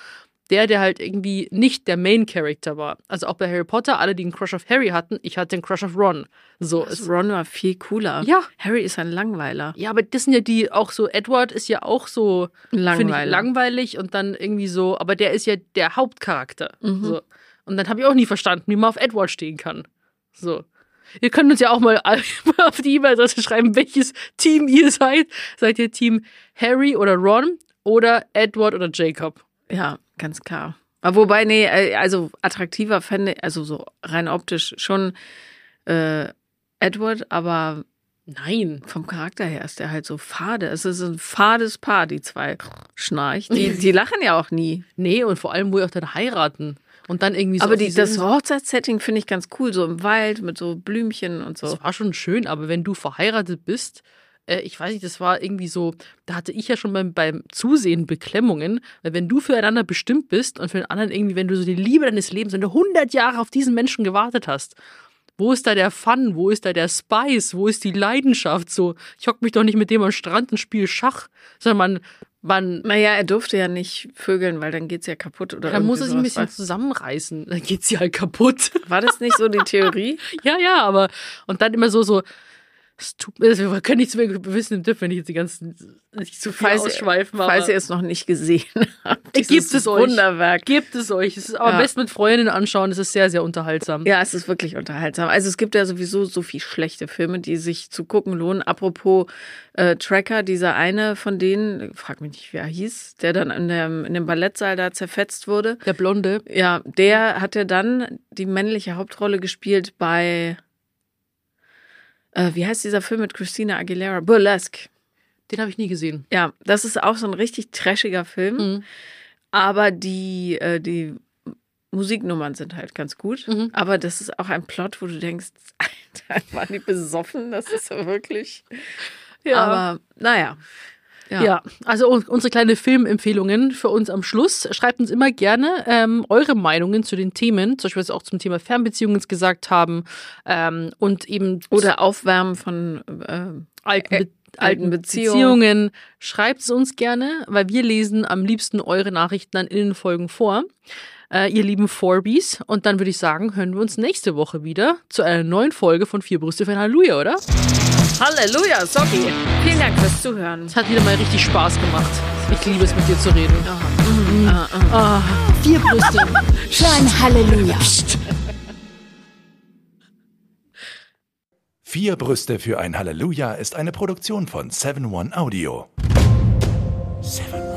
der, der halt irgendwie nicht der Main Character war. Also auch bei Harry Potter, alle, die einen Crush auf Harry hatten, ich hatte den Crush auf Ron. So, es, Ron war viel cooler. Ja. Harry ist ein Langweiler. ja, aber das sind ja die auch so, Edward ist ja auch so, finde ich Langweiler. langweilig und dann irgendwie so, aber der ist ja der Hauptcharakter. Mhm. So. Und dann habe ich auch nie verstanden, wie man auf Edward stehen kann. So. Ihr könnt uns ja auch mal auf die E-Mail-Adresse schreiben, welches Team ihr seid. Seid ihr Team Harry oder Ron oder Edward oder Jacob? Ja, ganz klar. Aber wobei, nee, äh, also attraktiver fände, also so rein optisch schon äh, Edward, aber Nein. vom Charakter her ist der halt so fade. Es ist ein fades Paar, die zwei Schnarcht. Die, die lachen ja auch nie. Nee, und vor allem, wo ihr auch dann heiraten. Und dann irgendwie so. aber die, das Hochzeitssetting finde ich ganz cool, so im Wald mit so Blümchen und so. Das war schon schön, aber wenn du verheiratet bist, äh, ich weiß nicht, das war irgendwie so, da hatte ich ja schon beim, beim Zusehen Beklemmungen, weil wenn du füreinander bestimmt bist und für den anderen irgendwie, wenn du so die Liebe deines Lebens, wenn du 100 Jahre auf diesen Menschen gewartet hast, wo ist da der Fun? Wo ist da der Spice? Wo ist die Leidenschaft? So, ich hock mich doch nicht mit dem am Strand und spiele Schach, sondern man, man, Naja, er durfte ja nicht vögeln, weil dann geht's ja kaputt oder dann muss er sich ein bisschen zusammenreißen. Dann geht sie halt kaputt. War war das nicht so die Theorie? Ja, ja, aber und dann immer so, so, Es tut mir, also wir können nichts mehr wissen, dürfen wir nicht jetzt die ganzen nicht zu viel Falls, ausschweifen. falls aber ihr es noch nicht gesehen habt. gibt es euch. Wunderwerk. Gibt es euch. Es ist aber Ja. am besten mit Freundinnen anschauen. Es ist sehr, sehr unterhaltsam. Ja, es ist wirklich unterhaltsam. Also es gibt ja sowieso so viel schlechte Filme, die sich zu gucken lohnen. Apropos äh, Tracker, dieser eine von denen, frag mich nicht, wie er hieß, der dann in dem, in dem Ballettsaal da zerfetzt wurde. Der Blonde. Ja, der hat ja dann die männliche Hauptrolle gespielt bei, äh, wie heißt dieser Film mit Christina Aguilera? Burlesque. Den habe ich nie gesehen. Ja, das ist auch so ein richtig trashiger Film. Mhm. Aber die, äh, die Musiknummern sind halt ganz gut. Mhm. Aber das ist auch ein Plot, wo du denkst, Alter, waren die besoffen? Das ist ja wirklich. Aber naja. Ja. also un- unsere kleine Filmempfehlungen für uns am Schluss. Schreibt uns immer gerne ähm, eure Meinungen zu den Themen, zum Beispiel was wir auch zum Thema Fernbeziehungen gesagt haben ähm, und eben Oder Aufwärmen von äh, alten, äh, Be alten Beziehungen. Beziehungen. Schreibt es uns gerne, weil wir lesen am liebsten eure Nachrichten dann in den Folgen vor. Äh, ihr lieben Forbies. Und dann würde ich sagen, hören wir uns nächste Woche wieder zu einer neuen Folge von Vier Brüste für ein Halleluja, oder? Halleluja, sorry. Vielen Dank fürs Zuhören. Es hat wieder mal richtig Spaß gemacht. Ich liebe es, mit dir zu reden. Ah, Vier Brüste für ein Halleluja. Vier Brüste für ein Halleluja ist eine Produktion von 7-One Audio. 7-One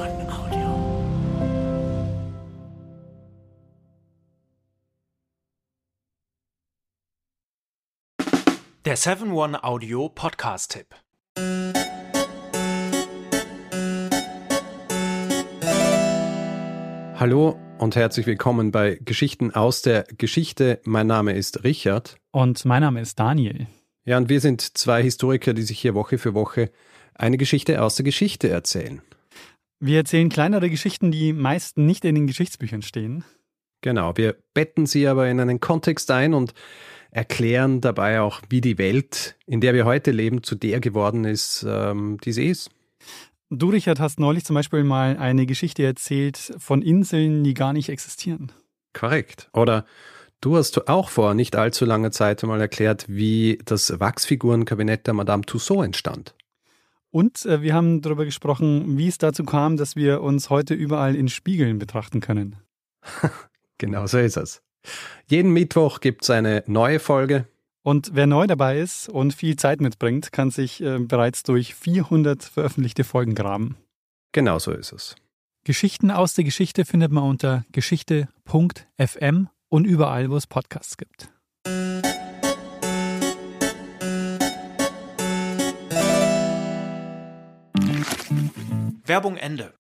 Der 7-One Audio Podcast-Tipp. Hallo und herzlich willkommen bei Geschichten aus der Geschichte. Mein Name ist Richard. Und mein Name ist Daniel. Ja, und wir sind zwei Historiker, die sich hier Woche für Woche eine Geschichte aus der Geschichte erzählen. Wir erzählen kleinere Geschichten, die meist nicht in den Geschichtsbüchern stehen. Genau, wir betten sie aber in einen Kontext ein und erklären dabei auch, wie die Welt, in der wir heute leben, zu der geworden ist, ähm, die sie ist. Du, Richard, hast neulich zum Beispiel mal eine Geschichte erzählt von Inseln, die gar nicht existieren. Korrekt. Oder du hast auch vor nicht allzu langer Zeit mal erklärt, wie das Wachsfigurenkabinett der Madame Tussaud entstand. Und äh, wir haben darüber gesprochen, wie es dazu kam, dass wir uns heute überall in Spiegeln betrachten können. Genau so ist es. Jeden Mittwoch gibt es eine neue Folge. Und wer neu dabei ist und viel Zeit mitbringt, kann sich äh, bereits durch 400 veröffentlichte Folgen graben. Genau so ist es. Geschichten aus der Geschichte findet man unter geschichte.fm und überall, wo es Podcasts gibt. Werbung Ende.